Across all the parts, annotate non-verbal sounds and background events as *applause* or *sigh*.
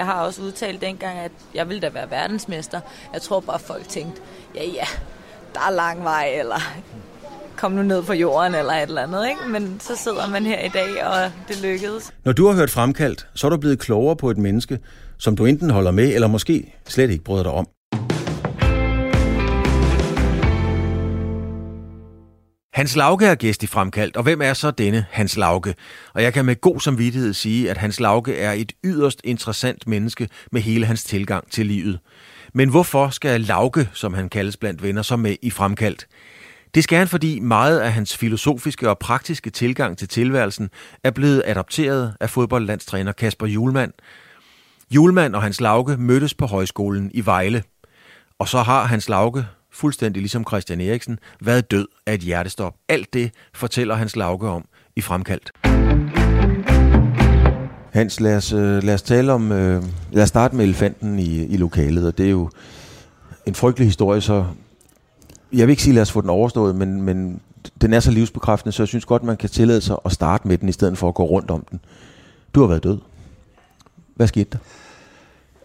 Jeg har også udtalt dengang, at jeg ville da være verdensmester. Jeg tror bare, folk tænkte, ja ja, der er lang vej, eller kom nu ned på jorden, eller et eller andet. Ikke? Men så sidder man her i dag, og det lykkedes. Når du har hørt Fremkaldt, så er du blevet klogere på et menneske, som du enten holder med, eller måske slet ikke bryder dig om. Hans Lauke er gæst i Fremkaldt, og hvem er så denne Hans Lauke? Og jeg kan med god samvittighed sige, at Hans Lauke er et yderst interessant menneske med hele hans tilgang til livet. Men hvorfor skal Lauke, som han kaldes blandt venner, så med i Fremkaldt? Det skal han, fordi meget af hans filosofiske og praktiske tilgang til tilværelsen er blevet adopteret af fodboldlandstræner Kasper Julemand. Julemand og Hans Lauke mødtes på højskolen i Vejle. Og så har Hans Lauke, fuldstændig ligesom Christian Eriksen, været død af et hjertestop. Alt det fortæller Hans Lauke om i Fremkaldt. Hans, lad os, øh, lad os tale om, øh, lad os starte med elefanten i, i lokalet, og det er jo en frygtelig historie, så jeg vil ikke sige, lad os få den overstået, men, men den er så livsbekræftende, så jeg synes godt, man kan tillade sig at starte med den, i stedet for at gå rundt om den. Du har været død. Hvad skete der?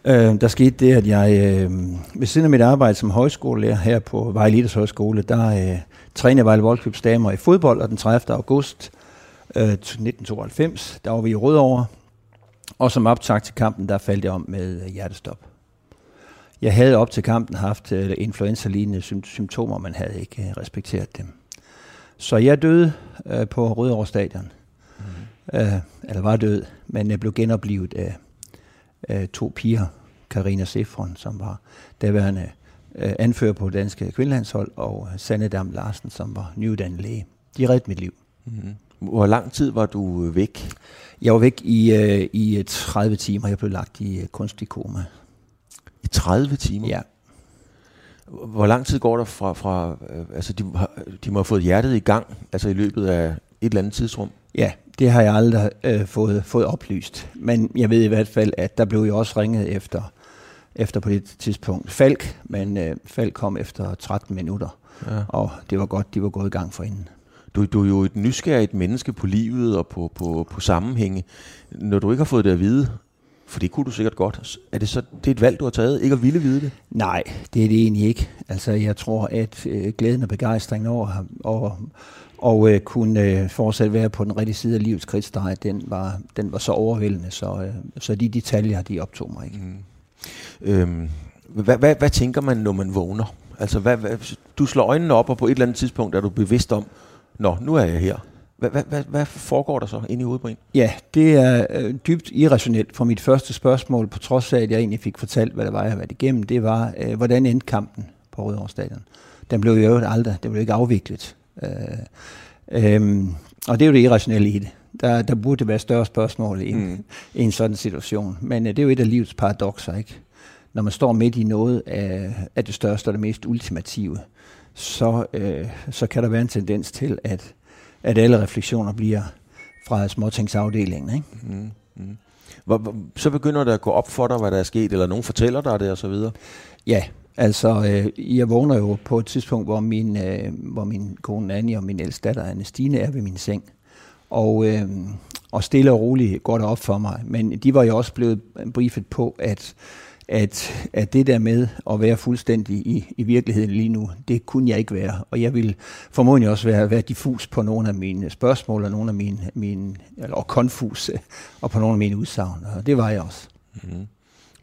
Øh, der skete det, at jeg øh, ved siden af mit arbejde som højskolelærer her på Vejle Idræts Højskole, der øh, trænede Vejle Voldklubs damer i fodbold, og den 30. august øh, 1992, der var vi i Rødovre, og som optag til kampen, der faldt jeg om med øh, hjertestop. Jeg havde op til kampen haft øh, influenza-lignende symptomer, men havde ikke øh, respekteret dem. Så jeg døde øh, på Rødovre Stadion. Mm. Øh, eller var død, men jeg blev genoplevet af øh, to piger, Karina Sefron, som var daværende øh, anfører på danske kvindelandshold, og Sanne Dam Larsen, som var nyuddannet læge. De reddede mit liv. Mm. Hvor lang tid var du væk? Jeg var væk i, øh, i 30 timer. Jeg blev lagt i øh, kunstig koma. I 30 timer? Ja. Hvor lang tid går der fra, fra øh, altså de, de må have fået hjertet i gang, altså i løbet af et eller andet tidsrum? Ja, det har jeg aldrig øh, fået, fået oplyst. Men jeg ved i hvert fald, at der blev jo også ringet efter, efter på det tidspunkt Falk, men øh, Falk kom efter 13 minutter, ja. og det var godt, de var gået i gang for inden. Du, du er jo et nysgerrigt menneske på livet og på, på, på sammenhænge. Når du ikke har fået det at vide, for det kunne du sikkert godt. Er det så det er et valg, du har taget, ikke at ville vide det? Nej, det er det egentlig ikke. Altså, jeg tror, at øh, glæden og begejstringen over, over og øh, kunne øh, fortsat være på den rigtige side af livets kridtstreg, den var, den var så overvældende, så, øh, så de detaljer, de optog mig ikke. Mm. Øhm, hvad, hvad, hvad tænker man, når man vågner? Altså, hvad, hvad, du slår øjnene op, og på et eller andet tidspunkt er du bevidst om, nå, nu er jeg her. Hvad, hvad, hvad, hvad foregår der så inde i hovedet på en? Ja, det er øh, dybt irrationelt. For mit første spørgsmål, på trods af, at jeg egentlig fik fortalt, hvad der var, jeg havde været igennem, det var, øh, hvordan endte kampen på Rødovre Stadion? Den blev jo aldrig, den blev ikke afviklet. Øh, øh, og det er jo det irrationelle i det. Der, der burde det være større spørgsmål i, mm. i en sådan situation. Men øh, det er jo et af livets paradoxer, ikke? Når man står midt i noget af, af det største og det mest ultimative, så, øh, så kan der være en tendens til, at at alle refleksioner bliver fra småtingsafdelingen. Ikke? Mm, mm. Hvor, så begynder det at gå op for dig, hvad der er sket, eller nogen fortæller dig det, og så videre? Ja, altså øh, jeg vågner jo på et tidspunkt, hvor min, øh, hvor min kone Annie og min ældste datter Anne-Stine er ved min seng. Og, øh, og stille og roligt går det op for mig. Men de var jo også blevet briefet på, at at, at det der med at være fuldstændig i, i virkeligheden lige nu, det kunne jeg ikke være. Og jeg vil formodentlig også være, være diffus på nogle af mine spørgsmål, og nogle af mine, mine eller og konfus, øh, og på nogle af mine udsagn. Og det var jeg også. Mm.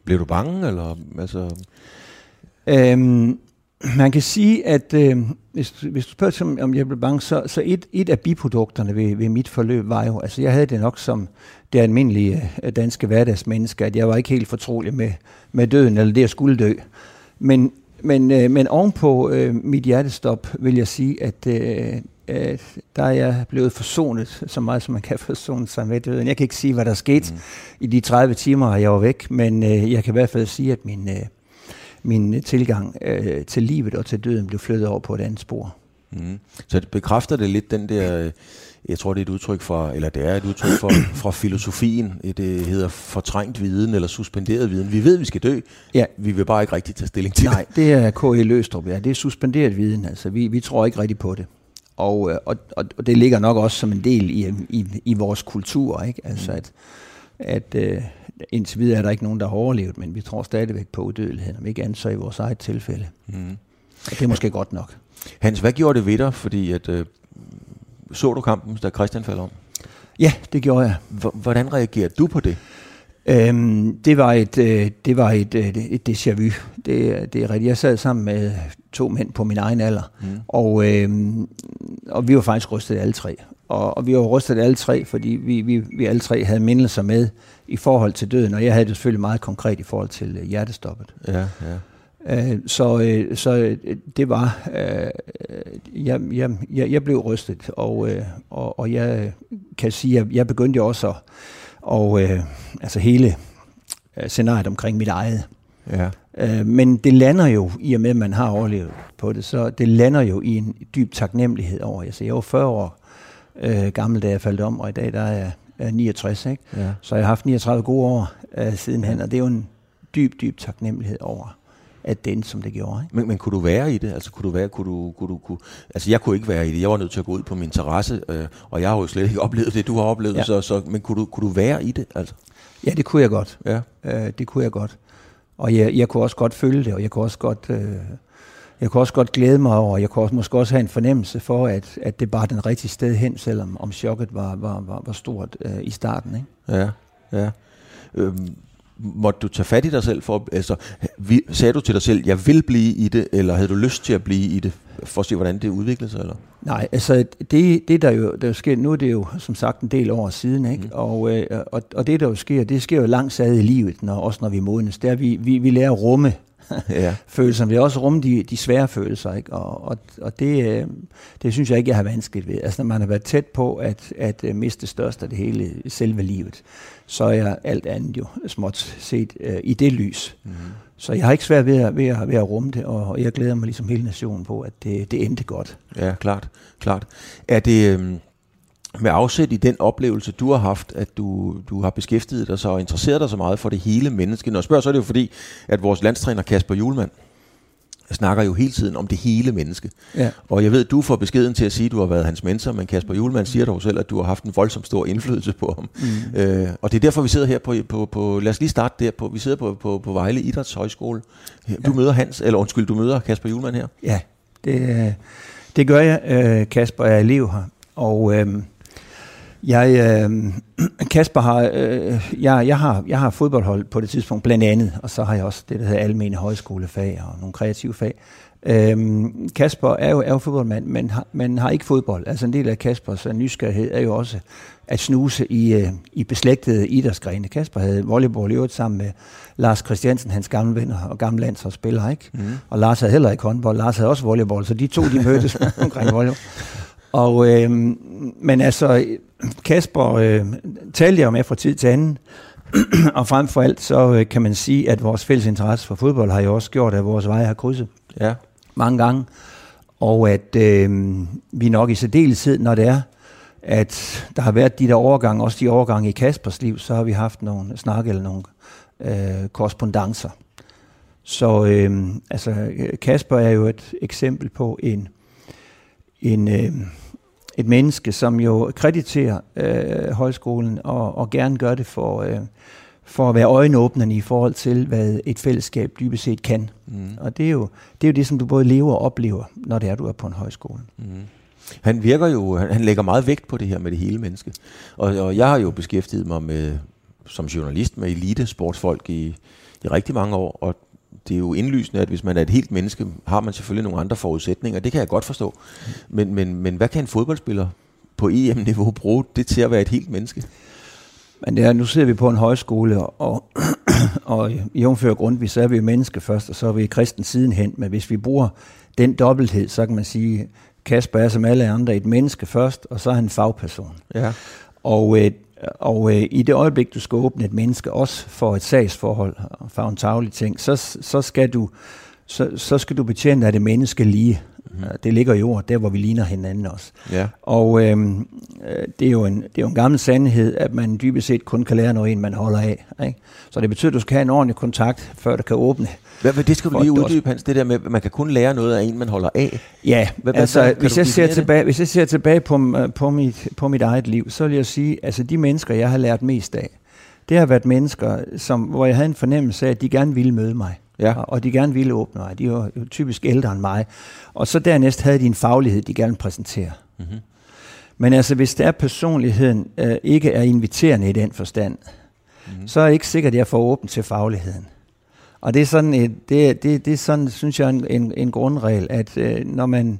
Blev du bange? Eller, altså? Øhm, man kan sige, at øh, hvis, hvis du spørger, om jeg blev bange, så, så et, et af biprodukterne ved, ved mit forløb var jo, altså jeg havde det nok som det almindelige øh, danske hverdagsmenneske, at jeg var ikke helt fortrolig med, med døden, eller det at skulle dø. Men, men, øh, men ovenpå øh, mit hjertestop vil jeg sige, at øh, øh, der er jeg blevet forsonet så meget, som man kan forsone sig med døden. Jeg kan ikke sige, hvad der skete mm. i de 30 timer, jeg var væk, men øh, jeg kan i hvert fald sige, at min... Øh, min tilgang øh, til livet og til døden blev flyttet over på et andet spor. Mm. Så det bekræfter det lidt den der, øh, jeg tror det er et udtryk for, eller det er et udtryk for, *clears throat* fra filosofien, det hedder fortrængt viden eller suspenderet viden. Vi ved, vi skal dø, Ja. vi vil bare ikke rigtig tage stilling til Nej, det er K.E. Løstrup, ja. Det er suspenderet viden, altså. Vi, vi tror ikke rigtig på det. Og, øh, og, og, og det ligger nok også som en del i, i, i vores kultur, ikke? Altså, at, at øh, indtil videre er der ikke nogen, der har overlevet, men vi tror stadigvæk på udødeligheden, om ikke andet så i vores eget tilfælde. det. Mm. Og det er måske godt nok. Hans, hvad gjorde det ved dig? Fordi at, øh, så du kampen, da Christian faldt om? Ja, det gjorde jeg. H- hvordan reagerede du på det? Øhm, det var et, øh, det var et, øh, et déjà vu. Det, det er rigtigt. Jeg sad sammen med to mænd på min egen alder, mm. og, øhm, og vi var faktisk rystet alle tre. Og, og vi var rystet alle tre, fordi vi, vi, vi alle tre havde mindelser med i forhold til døden, og jeg havde det selvfølgelig meget konkret i forhold til øh, hjertestoppet. Ja, ja. Øh, så, øh, så øh, det var, øh, jeg, jeg, jeg, blev rystet, og, øh, og, og jeg kan sige, at jeg begyndte også at, og, øh, altså hele scenariet omkring mit eget. ja. Øh, men det lander jo, i og med at man har overlevet på det, så det lander jo i en dyb taknemmelighed over. Altså, jeg var 40 år øh, gammel, da jeg faldt om, og i dag der er jeg er 69, ikke? Ja. Så jeg har haft 39 gode år øh, sidenhen, og det er jo en dyb, dyb taknemmelighed over, at endte, som det gjorde. Ikke? Men, men kunne du være i det? Altså kunne du være, kunne du, kunne du, kunne, altså jeg kunne ikke være i det. Jeg var nødt til at gå ud på min terrasse, øh, og jeg har jo slet ikke *laughs* oplevet det, du har oplevet. Ja. Så, så, men kunne du, kunne du være i det? Altså? Ja, det kunne jeg godt. Ja. Øh, det kunne jeg godt. Og jeg, jeg kunne også godt følge det, og jeg kunne også godt, øh, jeg kunne også godt glæde mig over, jeg kunne også, måske også have en fornemmelse for, at, at det bare den rigtige sted hen, selvom om chokket var, var, var, var stort øh, i starten. Ikke? Ja, ja. Øhm, måtte du tage fat i dig selv for, altså, vi, sagde du til dig selv, jeg vil blive i det, eller havde du lyst til at blive i det, for at se, hvordan det udviklede sig, eller? Nej, altså det, det der jo der sker, nu er det jo som sagt en del år siden, ikke? Mm. Og, øh, og, og det der jo sker, det sker jo langt sad i livet, når, også når vi modnes. Det er, vi, vi, vi lærer at rumme *laughs* Ja. følelserne. Vi også rumme de, de svære følelser, ikke? Og, og, og det, øh, det synes jeg ikke, jeg har vanskeligt ved. Altså når man har været tæt på at, at øh, miste det største af det hele, selve livet, så er alt andet jo småt set øh, i det lys. Mm. Så jeg har ikke svært ved at, ved, at, ved at rumme det, og jeg glæder mig ligesom hele nationen på, at det, det endte godt. Ja, klart, klart. Er det øhm, med afsæt i den oplevelse, du har haft, at du, du har beskæftiget dig så og interesseret dig så meget for det hele menneske? Når jeg spørger, så er det jo fordi, at vores landstræner Kasper Julemand snakker jo hele tiden om det hele menneske. Ja. Og jeg ved, du får beskeden til at sige, at du har været hans mentor, men Kasper Julemand siger dog selv, at du har haft en voldsom stor indflydelse på ham. Mm. Øh, og det er derfor, vi sidder her på, på, på, lad os lige starte der på, vi sidder på, på, på Vejle Idrætshøjskole. Du ja. møder Hans, eller undskyld, du møder Kasper Julemand her. Ja, det, øh, det gør jeg. Øh, Kasper er elev her, og øh, jeg, øh, *clears throat* Kasper har, øh, jeg, jeg har, jeg har fodboldhold på det tidspunkt blandt andet, og så har jeg også det, der hedder almene højskolefag og nogle kreative fag. Øh, Kasper er jo, er jo fodboldmand, men har, men har ikke fodbold. Altså en del af Kaspers øh, nysgerrighed er jo også at snuse i, øh, i beslægtede idrætsgrene. Kasper havde volleyball i øvrigt sammen med Lars Christiansen, hans gamle venner og gamle landsholdsspiller, ikke? Mm. Og Lars havde heller ikke håndbold. Lars havde også volleyball, så de to de mødtes *laughs* omkring volleyball. Og, øh, men altså, Kasper øh, talte jeg jo med fra tid til anden, *clears throat* og frem for alt, så øh, kan man sige, at vores fælles interesse for fodbold har jo også gjort, at vores veje har krydset Ja. mange gange, og at øh, vi nok i særdeleshed, når det er, at der har været de der overgange, også de overgange i Kaspers liv, så har vi haft nogle snakke eller nogle øh, korrespondancer. Så øh, altså, Kasper er jo et eksempel på en, en øh, et menneske, som jo krediterer øh, højskolen og, og gerne gør det for, øh, for at være øjenåbnende i forhold til, hvad et fællesskab dybest set kan. Mm. Og det er, jo, det er jo det, som du både lever og oplever, når det er, du er på en højskole. Mm. Han virker jo, han, han lægger meget vægt på det her med det hele menneske. Og, og jeg har jo beskæftiget mig med, som journalist med elite sportsfolk i, i rigtig mange år, og det er jo indlysende, at hvis man er et helt menneske, har man selvfølgelig nogle andre forudsætninger. Det kan jeg godt forstå. Men, men, men hvad kan en fodboldspiller på EM-niveau bruge det til at være et helt menneske? Men det er, nu sidder vi på en højskole, og, og i jævnfører Grundtvig, så er vi jo menneske først, og så er vi kristen sidenhen. Men hvis vi bruger den dobbelthed, så kan man sige, Kasper er som alle andre et menneske først, og så er han en fagperson. Ja. Og, øh, og øh, i det øjeblik, du skal åbne et menneske, også for et sagsforhold for en taglig ting, så, så, skal du, så, så skal du betjene af det menneske lige. Mm-hmm. Det ligger i ord, der hvor vi ligner hinanden også. Ja. Og øhm, øh, det, er jo en, det er jo en gammel sandhed, at man dybest set kun kan lære noget, en man holder af. Ikke? Så det betyder, at du skal have en ordentlig kontakt, før du kan åbne. Hvad, hvad det skal du lige uddybe, Hans, det der med, at man kan kun lære noget af en, man holder af. Ja, hvad, altså hvad, hvis, jeg ser tilbage, hvis jeg ser tilbage på, på, mit, på mit eget liv, så vil jeg sige, altså de mennesker, jeg har lært mest af, det har været mennesker, som, hvor jeg havde en fornemmelse af, at de gerne ville møde mig. Ja. Og, de gerne ville åbne mig. De var jo typisk ældre end mig. Og så dernæst havde de en faglighed, de gerne præsentere. Mm-hmm. Men altså, hvis der personligheden øh, ikke er inviterende i den forstand, mm-hmm. så er det ikke sikkert, at jeg får åbent til fagligheden. Og det er sådan, et, det, det, det er sådan synes jeg, en, en, en grundregel, at øh, når man,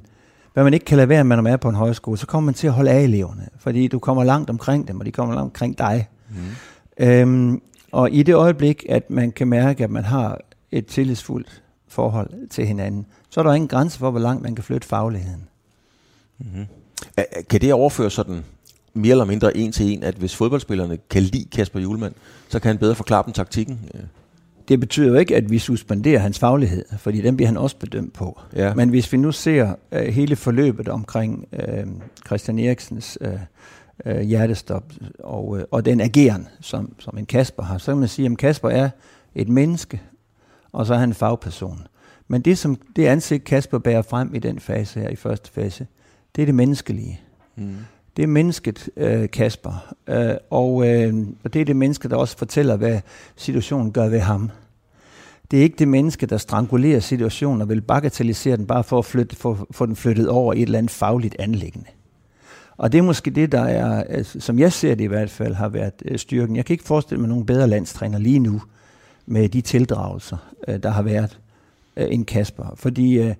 hvad man ikke kan lade være med, når man er på en højskole, så kommer man til at holde af eleverne, fordi du kommer langt omkring dem, og de kommer langt omkring dig. Mm. Øhm, og i det øjeblik, at man kan mærke, at man har et tillidsfuldt forhold til hinanden, så er der ingen grænse for, hvor langt man kan flytte fagligheden. Mm-hmm. Kan det overføre sådan mere eller mindre en til en, at hvis fodboldspillerne kan lide Kasper Julemand, så kan han bedre forklare dem taktikken? Det betyder jo ikke, at vi suspenderer hans faglighed, fordi den bliver han også bedømt på. Ja. Men hvis vi nu ser uh, hele forløbet omkring uh, Christian Eriksens uh, uh, hjertestop og, uh, og den ageren, som, som en Kasper har, så kan man sige, at Kasper er et menneske, og så er han en fagperson. Men det, som det ansigt Kasper bærer frem i den fase her, i første fase, det er det menneskelige. Mm. Det er mennesket, øh, Kasper. Øh, og, øh, og det er det menneske, der også fortæller, hvad situationen gør ved ham. Det er ikke det menneske, der strangulerer situationen og vil bagatellisere den, bare for at flytte, for, få den flyttet over i et eller andet fagligt anlæggende. Og det er måske det, der er, altså, som jeg ser det i hvert fald, har været øh, styrken. Jeg kan ikke forestille mig nogen bedre landstræner lige nu, med de tildragelser, øh, der har været øh, en Kasper. Fordi øh,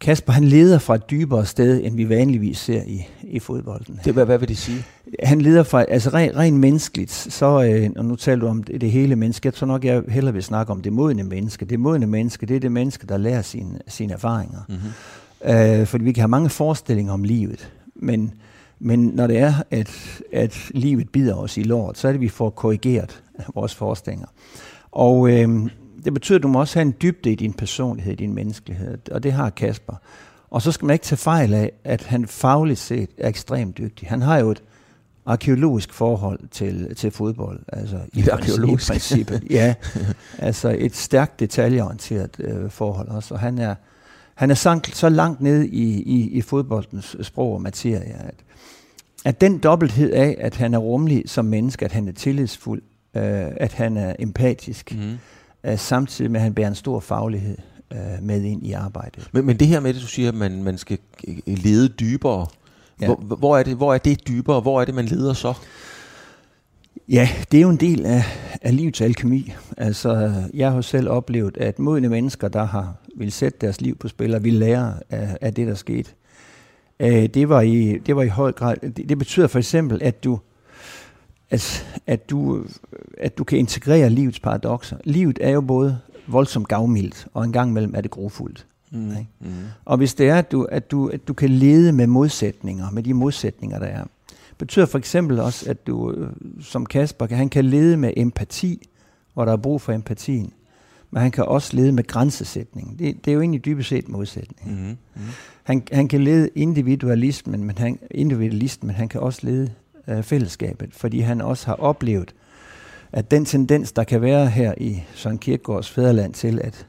Kasper han leder fra et dybere sted, end vi vanligvis ser i, i fodbolden. Det, hvad, hvad vil det sige? Han leder fra, altså rent, rent menneskeligt, så, øh, og nu taler du om det, det hele menneske, jeg tror nok, jeg hellere vil snakke om det modne menneske. Det modne menneske, det er det menneske, der lærer sine, sine erfaringer. Mm-hmm. Øh, fordi vi kan have mange forestillinger om livet, men, men når det er, at, at livet bider os i lort, så er det, at vi får korrigeret vores forestillinger. Og øh, det betyder, at du må også have en dybde i din personlighed, i din menneskelighed, og det har Kasper. Og så skal man ikke tage fejl af, at han fagligt set er ekstremt dygtig. Han har jo et arkeologisk forhold til, til fodbold. Altså i et arkeologisk princippet. *laughs* ja, altså et stærkt detaljeorienteret øh, forhold også. Og han er, han er sank, så langt ned i, i, i fodboldens sprog og materie, at, at den dobbelthed af, at han er rummelig som menneske, at han er tillidsfuld, øh, at han er empatisk, mm. øh, samtidig med, at han bærer en stor faglighed øh, med ind i arbejdet. Men, men det her med, at du siger, at man, man skal lede dybere, ja. hvor, hvor, er det, hvor er det dybere, hvor er det, man leder så? Ja, det er jo en del af, af livets alkemi. Altså, jeg har selv oplevet, at modne mennesker, der har vil sætte deres liv på spil og vil lære af, af det, der skete, øh, det, var i, det var i høj grad, det, det betyder for eksempel, at du at, at, du, at du kan integrere livets paradoxer. Livet er jo både voldsomt gavmildt, og en gang imellem er det grofuldt. Mm. Ikke? Mm. Og hvis det er, at du, at, du, at du kan lede med modsætninger, med de modsætninger, der er, betyder for eksempel også, at du som Kasper, han kan lede med empati, hvor der er brug for empatien, men han kan også lede med grænsesætning. Det, det er jo egentlig dybest set modsætning. Mm. Mm. Han, han kan lede individualismen, men han, individualisten, men han kan også lede øh, fællesskabet, fordi han også har oplevet, at den tendens, der kan være her i Søren Kierkegaards fædreland til, at,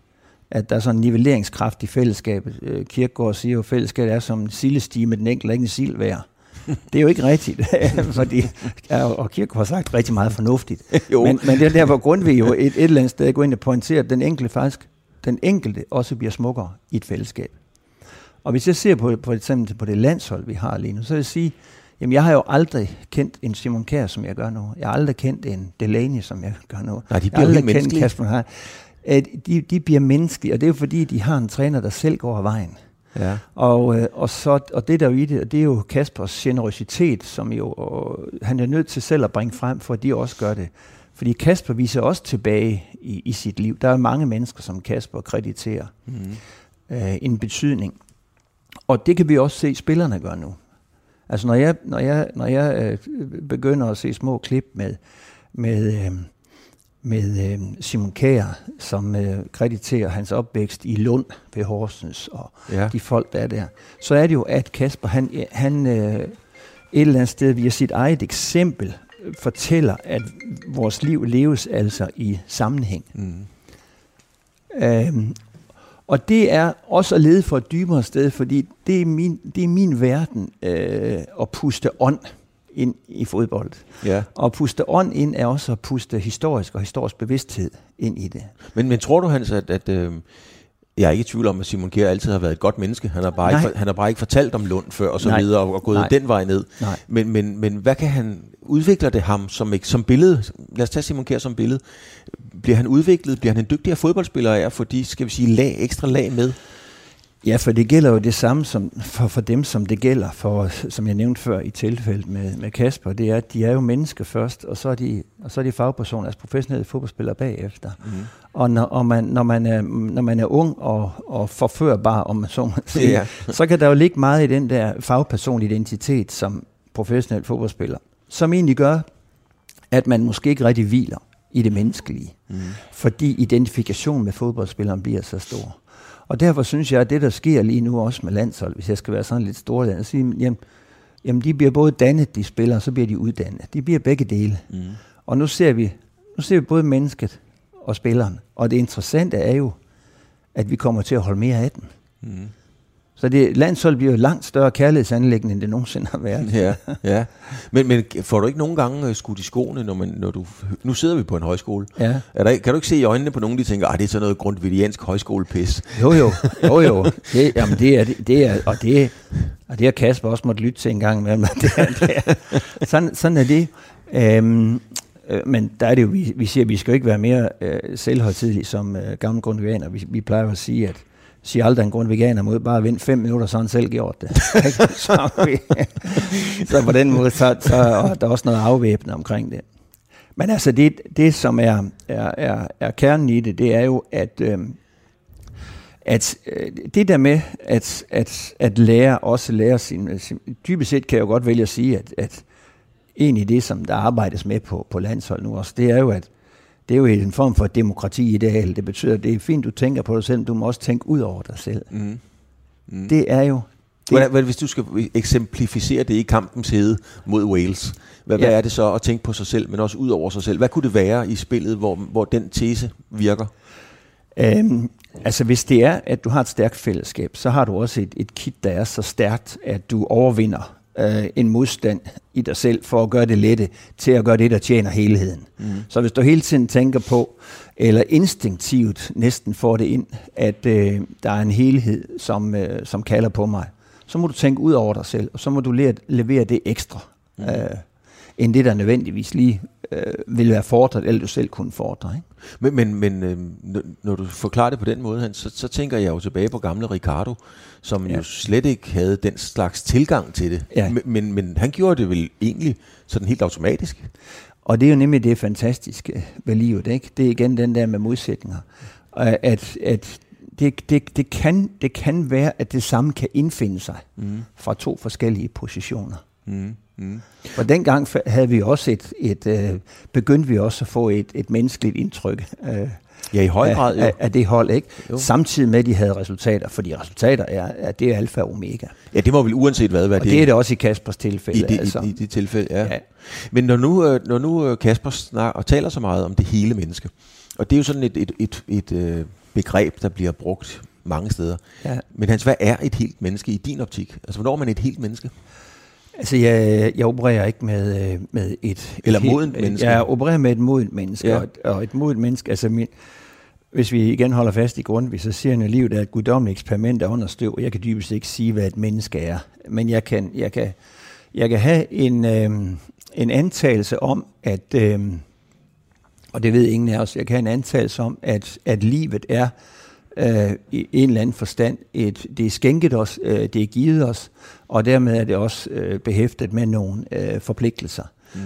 at der er sådan en nivelleringskraft i fællesskabet. Øh, Kierkegaard siger jo, at fællesskabet er som en sildestige med den enkelte, ikke en sild værd. *laughs* Det er jo ikke rigtigt, *laughs* fordi, og Kierkegaard har sagt rigtig meget fornuftigt. *laughs* jo. Men, men det er der, hvor Grundtvig jo et, et eller andet sted går ind og pointerer, at den enkelte faktisk, den enkelte også bliver smukkere i et fællesskab. Og hvis jeg ser på, på, eksempel på det landshold, vi har lige nu, så vil jeg sige, Jamen, jeg har jo aldrig kendt en Simon Kjær, som jeg gør nu. Jeg har aldrig kendt en Delaney, som jeg gør nu. Nej, de bliver jeg helt menneskelige. Kasper Har. De, de bliver menneskelige, og det er jo fordi, de har en træner, der selv går af vejen. Ja. Og, øh, og, så, og det der jo i det, det er jo Kaspers generøsitet, som jo, og han er nødt til selv at bringe frem, for at de også gør det. Fordi Kasper viser også tilbage i, i sit liv. Der er mange mennesker, som Kasper krediterer mm. øh, en betydning. Og det kan vi også se, spillerne gør nu. Altså når jeg, når jeg, når jeg øh, begynder at se små klip med, med, øh, med øh, Simon Kjær, som øh, krediterer hans opvækst i Lund ved Horsens, og Ja. de folk, der er der, så er det jo, at Kasper, han, han øh, et eller andet sted via sit eget eksempel øh, fortæller, at vores liv leves altså i sammenhæng. Mm. Øhm, og det er også at lede for et dybere sted, fordi det er min, det er min verden øh, at puste ånd ind i fodbold. Ja. Og at puste ånd ind er også at puste historisk og historisk bevidsthed ind i det. Men, men tror du, Hans, at, at øh, jeg er ikke i tvivl om, at Simon Kjær altid har været et godt menneske. Han har bare, Nej. ikke, for- han har bare ikke fortalt om Lund før og så Nej. videre, og, og gået Nej. den vej ned. Nej. Men, men, men hvad kan han, udvikler det ham som, som billede? Lad os tage Simon Kjær som billede. Bliver han udviklet? Bliver han en dygtigere fodboldspiller af at få de, skal vi sige, lag, ekstra lag med? Ja, for det gælder jo det samme som for, for dem, som det gælder for, som jeg nævnte før i tilfældet med, med Kasper, det er, at de er jo mennesker først, og så er de, og så er de fagpersoner, altså professionelle fodboldspillere bagefter. Mm. Og, når, og man, når, man er, når man er ung og, og forførbar, om man så må sige, Ja. så kan der jo ligge meget i den der fagpersonlige identitet som professionel fodboldspiller, som egentlig gør, at man måske ikke rigtig hviler i det menneskelige, mm. fordi identifikation med fodboldspilleren bliver så stor. Og derfor synes jeg, at det, der sker lige nu også med landshold, hvis jeg skal være sådan lidt stor, at sige, jamen, jamen, de bliver både dannet, de spiller, og så bliver de uddannet. De bliver begge dele. Mm. Og nu ser vi, nu ser vi både mennesket og spilleren. Og det interessante er jo, at vi kommer til at holde mere af den. Mm. Så det, landshold bliver jo langt større kærlighedsanlæggende, end det nogensinde har været. Ja, *laughs* ja. Men, men får du ikke nogle gange øh, skudt i skoene, når, man, når du... Nu sidder vi på en højskole. Ja. Er der, kan du ikke se i øjnene på nogen, de tænker, at det er sådan noget grundvidiansk højskolepis? Jo, jo, jo, jo. *laughs* Det, jamen, det er, det er, og det, og det har Kasper også måtte lytte til en gang imellem. Det er, det er, sådan, sådan er det. Øhm, øh, men der er det jo, vi, vi siger, at vi skal jo ikke være mere øh, selvhøjtidlige som øh, gamle grundveganer. Vi, vi plejer at sige, at siger aldrig en grundveganer mod bare at vente fem minutter, så han selv gjort det. *laughs* Så, vi, så på den måde, så, så og der er også noget afvæbnende omkring det. Men altså, det, det som er, er, er, er kernen i det, det er jo, at, øh, at øh, det der med at, at, at lære, også lære sin, sin... Dybest set kan jeg jo godt vælge at sige, at, at egentlig det, som der arbejdes med på, på landshold nu også, det er jo, at det er jo en form for demokrati-ideal. Det betyder, at det er fint, du tænker på dig selv, du må også tænke ud over dig selv. Mm. Mm. Det er jo... Hvordan, hvad, hvis du skal eksemplificere det i kampens hede mod Wales, hvad. Ja. hvad er det så at tænke på sig selv, men også ud over sig selv? Hvad kunne det være i spillet, hvor, hvor den tese virker? Øhm, altså hvis det er, at du har et stærkt fællesskab, så har du også et, et kit, der er så stærkt, at du overvinder øh, en modstand i dig selv for at gøre det lette til at gøre det, der tjener helheden. Mm. Så hvis du hele tiden tænker på, eller instinktivt næsten får det ind, at øh, der er en helhed, som, øh, som kalder på mig, så må du tænke ud over dig selv, og så må du levere det ekstra, mm. øh, end det, der nødvendigvis lige øh, vil være fordret, eller du selv kunne fordre. Ikke? Men, men, men øh, når du forklarer det på den måde, Hans, så, så tænker jeg jo tilbage på gamle Ricardo, som ja. Jo slet ikke havde den slags tilgang til det. Ja. Men, men, men han gjorde det vel egentlig sådan helt automatisk. Og det er jo nemlig det fantastiske ved livet, ikke? Det er igen den der med modsætninger. At, at det, det, det, kan, det kan være, at det samme kan indfinde sig mm. fra to forskellige positioner. Mm. Mm. Og dengang havde vi også et, et øh, begyndte vi også at få et, et menneskeligt indtryk øh, Ja, i høj grad af, af det hold, ikke? Jo. Samtidig med, at de havde resultater, fordi resultater er, er det er alfa og omega. Ja, det må vel uanset hvad være Og det er det også i Kaspers tilfælde. I det, altså. i, i det tilfælde, ja. ja. Men når nu, øh, når nu øh, Kasper snakker og taler så meget om det hele menneske, og det er jo sådan et, et, et, et øh, begreb, der bliver brugt mange steder. Ja. Men Hans, hvad er et helt menneske i din optik? Altså, hvornår er man et helt menneske? Altså, jeg, jeg opererer ikke med, øh, med et... Eller et modent menneske. Jeg opererer med et modent menneske, Ja. og, et, og et modent menneske, altså min, hvis vi igen holder fast i Grundtvig, så siger han at livet er et guddommeligt eksperiment af under støv, og jeg kan dybest ikke sige, hvad et menneske er. Men jeg kan, jeg kan, jeg kan have en, øh, en antagelse om, at, øh, og det ved ingen af os, jeg kan have en antagelse om, at, at livet er øh, i en eller anden forstand, et, det er skænket os, øh, det er givet os, og dermed er det også øh, behæftet med nogle øh, forpligtelser. Mm.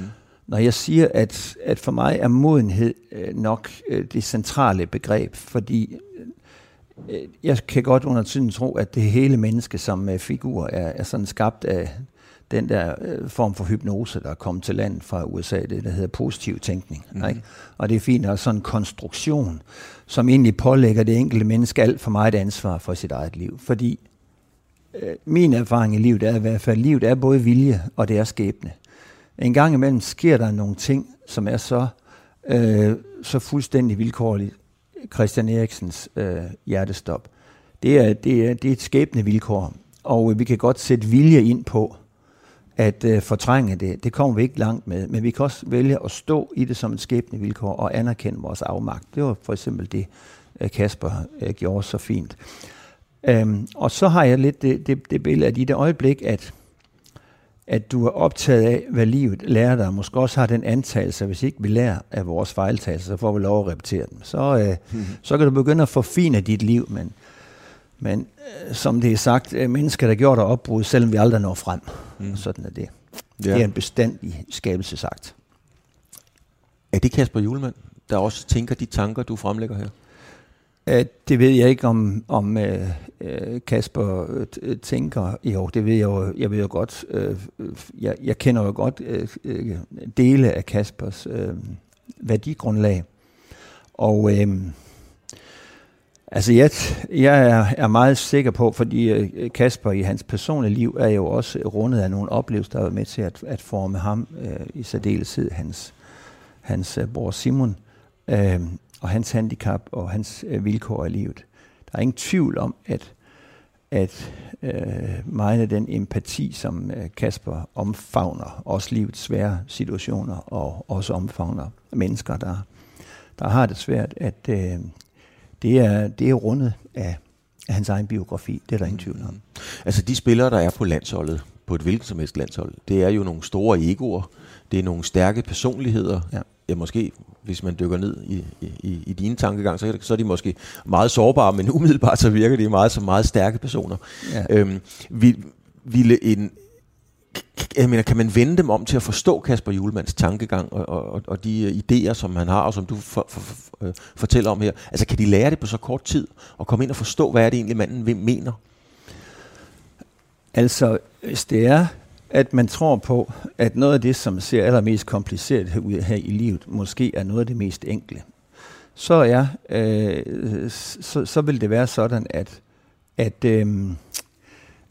Når jeg siger, at, at for mig er modenhed øh, nok øh, det centrale begreb, fordi øh, jeg kan godt under tiden tro, at det hele menneske som øh, figur er, er sådan skabt af den der øh, form for hypnose, der er kommet til land fra USA, det der hedder positiv tænkning. Mm. Ikke? Og det er fint, at sådan en konstruktion, som egentlig pålægger det enkelte menneske alt for meget ansvar for sit eget liv. Fordi Øh, min erfaring i livet er i hvert fald, at livet er både vilje og det er skæbne. En gang imellem sker der nogle ting, som er så, øh, så fuldstændig vilkårligt. Christian Eriksens øh, hjertestop. Det er, det, er, det er et skæbne vilkår, og øh, vi kan godt sætte vilje ind på at øh, fortrænge det. Det kommer vi ikke langt med, men vi kan også vælge at stå i det som et skæbne vilkår og anerkende vores afmagt. Det var for eksempel det, øh, Kasper øh, gjorde så fint. Øhm, og så har jeg lidt det, det, det billede, at i det øjeblik, at, at du er optaget af, hvad livet lærer dig, måske også har den antagelse, at hvis ikke vi lærer af vores fejltagelser, så får vi lov at repetere dem. Så, øh, mm-hmm. så kan du begynde at forfine dit liv, men, men øh, som det er sagt, øh, mennesker, der gjorde dig opbrud, selvom vi aldrig når frem. Mm. Sådan er det. Ja. Det er en bestandig skabelsesagt. Er det Kasper Julemand, der også tænker de tanker, du fremlægger her? Uh, det ved jeg ikke, om, om uh, uh, Kasper øh, øh, tænker. Jo, det ved jeg jo. Jeg ved jo godt. Uh, jeg, jeg kender jo godt dele af Kaspers uh, værdigrundlag. Og øh, altså jeg, jeg er, er meget sikker på, fordi Kasper i hans personlige liv er jo også rundet af nogle oplevelser, der har været med til at, at forme ham, øh, i særdeleshed hans, hans uh, bror Simon. øh, og hans handicap og hans øh, vilkår i livet. Der er ingen tvivl om, at, at øh, meget af den empati, som øh, Kasper omfavner, også livets svære situationer, og også omfavner mennesker, der, der har det svært, at øh, det, er, det er rundet af, af hans egen biografi. Det er der ingen tvivl om. Altså de spillere, der er på landsholdet, på et hvilket som helst landshold, det er jo nogle store egoer, det er nogle stærke personligheder, ja ja, måske, hvis man dykker ned i, i, i dine tankegang, så, så er de måske meget sårbare, men *laughs* umiddelbart så virker de meget som meget stærke personer. Ja. Øhm, vil, ville en, jeg mener, kan man vende dem om til at forstå Kasper Julemands tankegang og, og, og de idéer, som han har, og som du for, for, for, øh, fortæller om her? Altså, kan de lære det på så kort tid, og komme ind og forstå, hvad er det egentlig, manden mener? Altså, hvis det er at man tror på, at noget af det, som ser allermest kompliceret ud her i livet, måske er noget af det mest enkle, så er øh, så, så vil det være sådan, at, at, øh,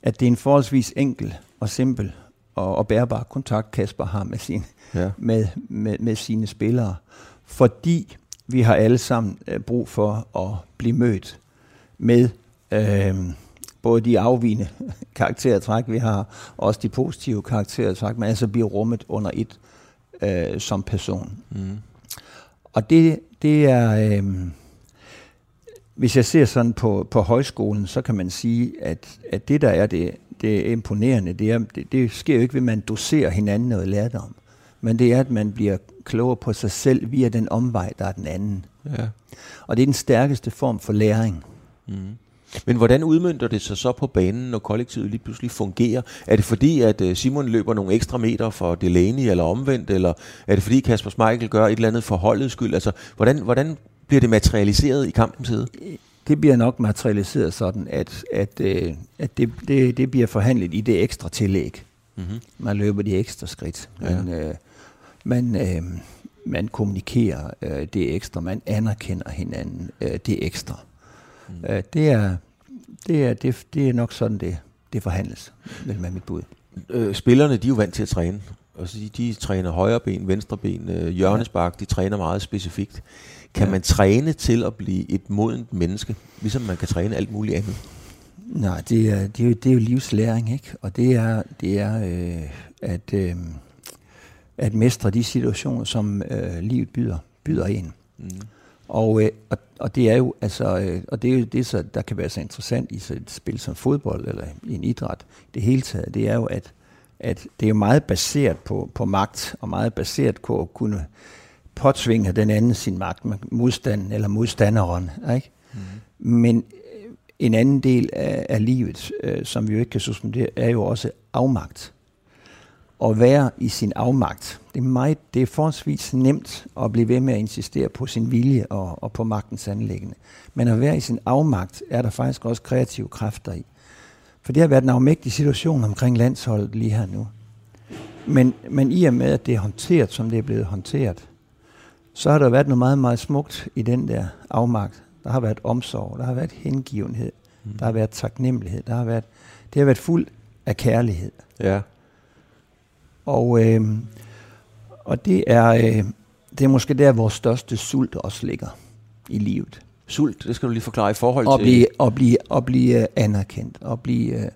at det er en forholdsvis enkel og simpel og, og bærbar kontakt, Kasper har med, sin, ja. med, med, med sine spillere, fordi vi har alle sammen øh, brug for at blive mødt med øh, både de afvigende *laughs* karaktertræk, vi har, og også de positive karaktertræk, men altså bliver rummet under et øh, som person. Mm. Og det, det er... Øh, hvis jeg ser sådan på, på højskolen, så kan man sige, at, at det der er det, det er imponerende, det, er, det, det sker jo ikke ved, at man doserer hinanden noget lærdom, men det er, at man bliver klogere på sig selv via den omvej, der er den anden. Ja. Og det er den stærkeste form for læring. Mm. Men hvordan udmyndter det sig så på banen, når kollektivet lige pludselig fungerer? Er det fordi, at øh, Simon løber nogle ekstra meter for Delaney eller omvendt, eller er det fordi Kasper Schmeichel gør et eller andet for holdets skyld? Altså, hvordan, hvordan bliver det materialiseret i kampens side? Det bliver nok materialiseret sådan, at, at, øh, at det, det, det bliver forhandlet i det ekstra tillæg. Mm-hmm. Man løber de ekstra skridt. Man, ja. øh, man, øh, man kommunikerer øh, det ekstra, man anerkender hinanden øh, det ekstra. Mm. Øh, det, er, det, er, det, det er nok sådan, det, det forhandles med mit bud. Øh, spillerne, de er jo vant til at træne. Og så de, de træner højre ben, venstre ben, øh, hjørnespark, de træner meget specifikt. Kan ja. man træne til at blive et modent menneske, ligesom man kan træne alt muligt andet? Nej, det er, det er, jo, det er jo livslæring, ikke? Og det er, det er øh, at, øh, at mestre de situationer, som øh, livet byder, byder ind. Mm. Og, øh, og, og det er jo altså, øh, og det er jo det, så, der kan være så interessant i så et spil som fodbold eller i en idræt det hele taget, det er jo, at, at det er jo meget baseret på, på magt, og meget baseret på at kunne påtvinge den anden sin magt, modstanden eller modstanderen. Ikke? Mm. Men øh, en anden del af, af livet, øh, som vi jo ikke kan suspendere, er jo også afmagt at være i sin afmagt. Det er, meget, det er forholdsvis nemt at blive ved med at insistere på sin vilje og, og på magtens anlæggende. Men at være i sin afmagt, er der faktisk også kreative kræfter i. For det har været en afmægtig situation omkring landsholdet lige her nu. Men, men i og med, at det er håndteret, som det er blevet håndteret, så har der været noget meget, meget smukt i den der afmagt. Der har været omsorg, der har været hengivenhed, mm. der har været taknemmelighed, der har været, det har været fuld af kærlighed. Ja. Og, øh, og det, er, øh, det er måske der, vores største sult også ligger i livet. Sult, det skal du lige forklare i forhold at til... Blive, at blive, at blive øh, anerkendt, at blive, øh,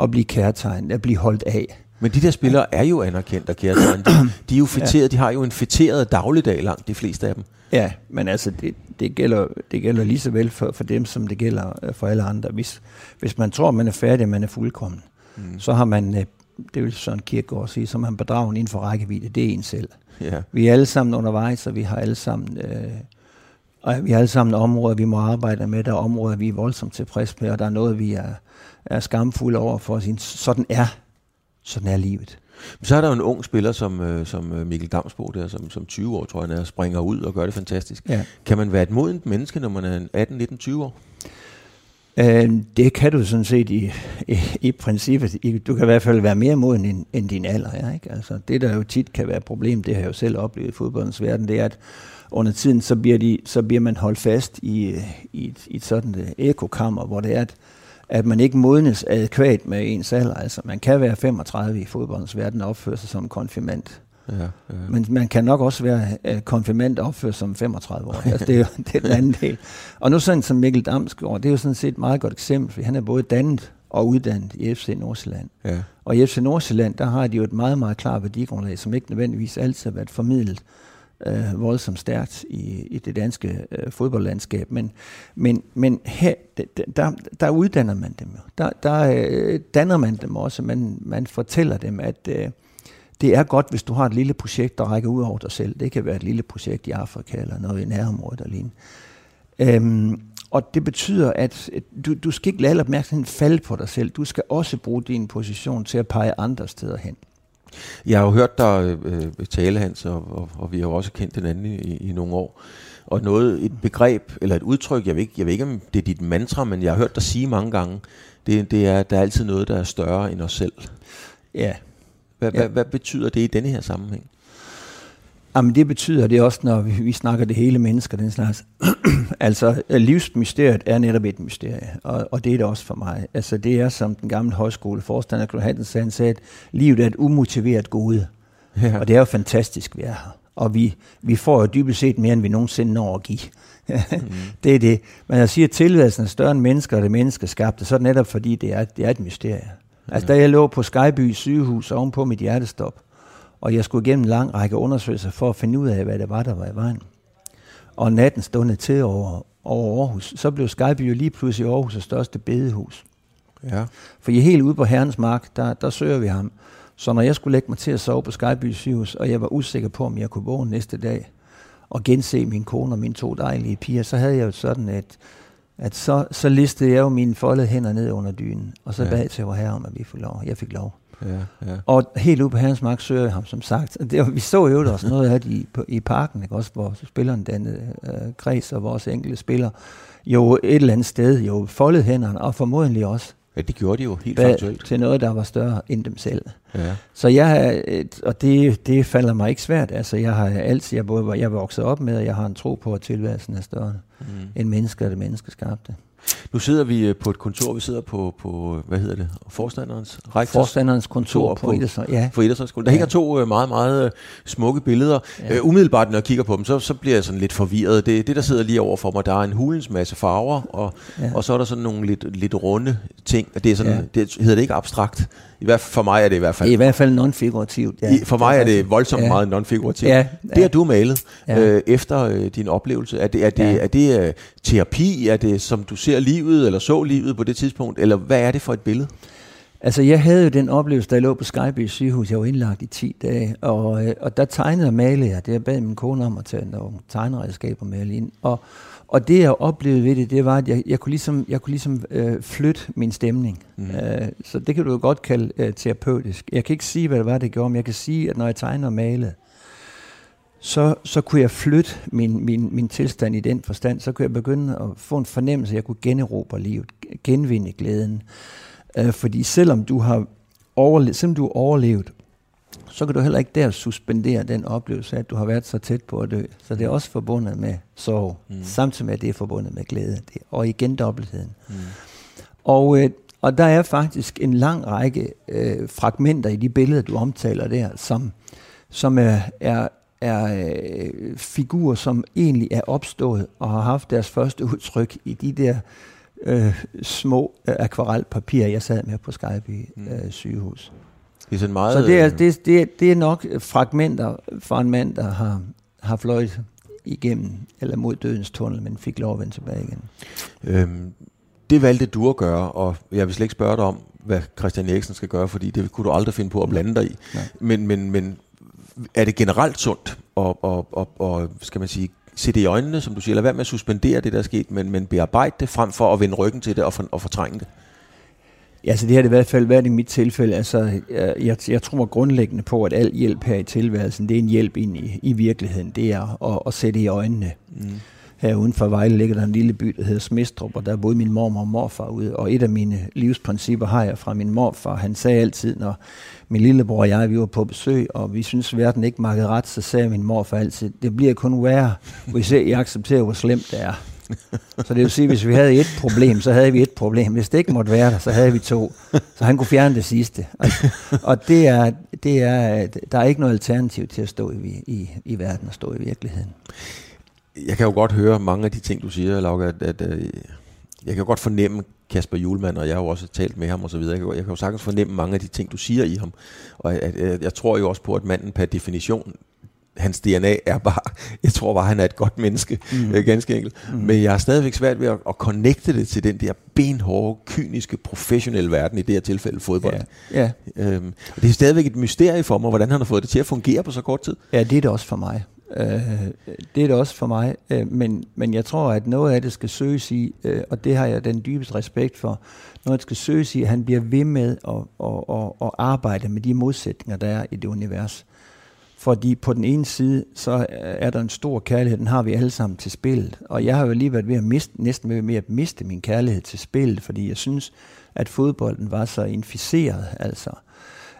at blive kærtegnet, at blive holdt af. Men de der spillere er jo anerkendt af kærtegn. De, de er jo fætteret, ja. de har jo en fætteret dagligdag langt, de fleste af dem. Ja, men altså, det, det, gælder, det gælder lige så vel for, for dem, som det gælder øh, for alle andre. Hvis, hvis man tror, man er færdig, man er fuldkommen, mm. så har man, det vil sådan Kierkegaard sige, har man bedragen inden for rækkevidde. Det er en selv. Ja. Vi er alle sammen undervejs, og vi har alle sammen... Øh, og vi har alle sammen områder, vi må arbejde med. Der er områder, vi er voldsomt tilfreds med, og der er noget, vi er, er skamfulde over for at sige, sådan er, sådan er livet. Så er der jo en ung spiller som, øh, som øh, Mikkel Damsbo, der, som, som 20 år, tror jeg, han er, springer ud og gør det fantastisk. Ja. Kan man være et modent menneske, når man er 18, 19, 20 år? Øh, det kan du sådan set i, i, i princippet. Du kan i hvert fald være mere moden end, end din alder. Ja, ikke? Altså, det, der jo tit kan være et problem, det har jeg jo selv oplevet i fodboldens verden, det er, at under tiden, så bliver, de, så bliver man holdt fast i, i, et, i et sådan et ekokammer, hvor det er, at, at man ikke modnes adekvat med ens alder. Altså, man kan være 35 i fodboldens verden og opføre sig som konfirmant. Ja, ja. Men man kan nok også være uh, konfirmand og opføre sig som 35 år. altså, det, er jo, *laughs* det er den anden del. Og nu sådan som Mikkel Damsgaard, det er jo sådan set et meget godt eksempel, for han er både dannet og uddannet i FC Nordsjælland. Ja. Og i FC Nordsjælland, der har de jo et meget, meget klart værdigrundlag, som ikke nødvendigvis altid har været formidlet øh, voldsomt stærkt i, i det danske øh, fodboldlandskab. Men, men, men her, der, der uddanner man dem jo. Der, der øh, danner man dem også. Man, man fortæller dem, at øh, det er godt, hvis du har et lille projekt, der rækker ud over dig selv. Det kan være et lille projekt i Afrika eller noget i nærområdet eller lignende. Øhm, og det betyder, at du, du skal ikke lade opmærksomheden falde på dig selv. Du skal også bruge din position til at pege andre steder hen. Jeg har jo hørt dig øh, tale, Hans, og, og, og vi har jo også kendt hinanden i, i nogle år. Og noget, et begreb, eller et udtryk, jeg ved, ikke, jeg ved ikke, om det er dit mantra, men jeg har hørt dig sige mange gange, det, det er, at der er altid noget, der er større end os selv. Ja. Hvad, Ja. hvad, hvad betyder det i denne her sammenhæng? Jamen det betyder det også, når vi, vi snakker det hele mennesker, den slags. *clears throat* altså livsmysteriet er netop et mysterie, og, og det er det også for mig. Altså det er som den gamle højskoleforstander Knud Hansen han sagde, at livet er et umotiveret gode. Ja. Og det er jo fantastisk, vi er her. Og vi, vi får jo dybest set mere, end vi nogensinde når at give. mm. *laughs* Det er det. Men jeg siger, at tilværelsen er større end mennesker, og det er menneskeskabte, så er det netop fordi, det er, det er et mysterie. Altså da jeg lå på Skyby sygehus ovenpå mit hjertestop, og jeg skulle igennem en lang række undersøgelser for at finde ud af, hvad det var, der var i vejen. Og natten stundede til over, over Aarhus. Så blev Skyby jo lige pludselig Aarhus' største bedehus. Ja. For I er helt ude på Herrens Mark, der, der søger vi ham. Så når jeg skulle lægge mig til at sove på Skyby sygehus, og jeg var usikker på, om jeg kunne vågne næste dag, og gense min kone og mine to dejlige piger, så havde jeg jo sådan, at, at så, så listede jeg jo mine foldede hænder ned under dynen, og så Ja. bad til vor herre om, at vi fik lov. Jeg fik lov. Ja, ja. Og helt ude på Herrens Mark søger jeg ham, som sagt. Det, var- vi så jo også noget af det i, på, i parken, ikke? også hvor spilleren dannede øh, kreds og vores enkelte spiller jo et eller andet sted jo foldet hænderne, og formodentlig også ja, det gjorde de jo helt bad faktuelt. til noget, der var større end dem selv. Ja. Så jeg og det, det falder mig ikke svært. Altså, jeg har altid, jeg, både, jeg er vokset op med, og jeg har en tro på, at tilværelsen er større Mm. end mennesker og det menneskeskabte. Nu sidder vi øh, på et kontor, vi sidder på, på hvad hedder det, forstanderens, rektors Forstanderens kontor kontor på, på- på Idrætsøj. Ja, for Idrætshøjskolen. Der Ja. hænger to øh, meget, meget øh, smukke billeder. Ja. Ja. Øh, umiddelbart, når jeg kigger på dem, så, så bliver jeg sådan lidt forvirret. Det, det, der sidder lige over for mig, der er en hulens masse farver, og, ja. Ja. og så er der sådan nogle lidt, lidt runde ting. Det, er sådan, ja. Ja. det hedder det ikke abstrakt. I hvert fald, for mig er det i hvert det er fald. i hvert fald non-figurativt. Ja. I, for mig er det voldsomt Ja. meget non-figurativt. Ja, Det har ja. du malet Ja. øh, efter øh, din oplevelse. Er det, er det, Ja. er det øh, terapi? Er det som du ser livet, eller så livet på det tidspunkt? Eller hvad er det for et billede? Altså, jeg havde jo den oplevelse, da jeg lå på Skyby sygehus. Jeg var indlagt i 10 dage, og, øh, og der tegnede og malede jeg. Det jeg bad min kone om at tage nogle tegneredskaber med ind. Og, og det, jeg oplevede ved det, det var, at jeg, jeg kunne ligesom, jeg kunne ligesom øh, flytte min stemning. Mm. Øh, så det kan du jo godt kalde øh, terapeutisk. Jeg kan ikke sige, hvad det var, det gjorde, men jeg kan sige, at når jeg tegner og malede, så, så kunne jeg flytte min, min, min tilstand i den forstand. Så kunne jeg begynde at få en fornemmelse, at jeg kunne generobre livet, genvinde glæden. Øh, fordi selvom du har overlevet, selvom du har overlevet så kan du heller ikke der suspendere den oplevelse at du har været så tæt på at dø. Så det er også forbundet med sorg, mm. samtidig med, at det er forbundet med glæde. Det, og igen dobbeltheden. Mm. Og, øh, og der er faktisk en lang række øh, fragmenter i de billeder, du omtaler der, som, som er, er, er øh, figurer, som egentlig er opstået og har haft deres første udtryk i de der øh, små øh, akvarelpapirer, jeg sad med på mm. øh, sygehus. Det er sådan meget... Så det er, det, det, det er nok fragmenter fra en mand, der har, har fløjet igennem, eller mod dødens tunnel, men fik lov at vende tilbage igen. Øhm, det valgte du at gøre, og jeg vil slet ikke spørge dig om, hvad Christian Eriksen skal gøre, fordi det kunne du aldrig finde på at blande dig i. Nej. Men, men, men er det generelt sundt at, og, og, og, skal man sige, se det i øjnene, som du siger, eller hvad med at suspendere det, der er sket, men, men bearbejde det frem for at vende ryggen til det og, for, og fortrænge det? Ja, så det har det i hvert fald været i mit tilfælde. Altså, jeg, jeg tror grundlæggende på, at al hjælp her i tilværelsen, det er en hjælp ind i, i virkeligheden. Det er at, at sætte i øjnene. Mm. Her uden for Vejle ligger der en lille by, der hedder Smidstrup, og der boede min mormor og morfar ude. Og et af mine livsprincipper har jeg fra min morfar. Han sagde altid, når min lillebror og jeg, vi var på besøg, og vi synes verden ikke makkede ret, så sagde min morfar altid, det bliver kun værre, hvis I accepterer, hvor slemt det er. *laughs* Så det vil sige, at hvis vi havde et problem, så havde vi et problem. Hvis det ikke måtte være der, så havde vi to. Så han kunne fjerne det sidste. Og, og det er, det er, der er ikke noget alternativ til at stå i, i, i verden og stå i virkeligheden. Jeg kan jo godt høre mange af de ting, du siger, Lauke, at, at, øh, jeg kan godt fornemme Kasper Julemand, og jeg har jo også talt med ham og så videre. Jeg kan, jeg kan jo sagtens fornemme mange af de ting, du siger i ham. Og at, at, jeg tror jo også på, at manden per definition hans DNA er bare, *laughs* jeg tror bare, han er et godt menneske, mm. øh, ganske enkelt. Mm. Men jeg har stadigvæk svært ved at, at connecte det til den der benhårde, kyniske, professionelle verden, i det her tilfælde fodbold. Ja. Ja. Øhm, og det er stadigvæk et mysterie for mig, hvordan han har fået det til at fungere på så kort tid. Ja, det er det også for mig. Øh, det er det også for mig, øh, men, men jeg tror, at noget af det skal søges i, øh, og det har jeg den dybeste respekt for, noget af det skal søges i, at han bliver ved med at, at, at, at arbejde med de modsætninger, der er i det univers. Fordi på den ene side, så er der en stor kærlighed, den har vi alle sammen til spillet. Og jeg har jo lige været ved at miste, næsten ved at miste min kærlighed til spillet, fordi jeg synes, at fodbolden var så inficeret altså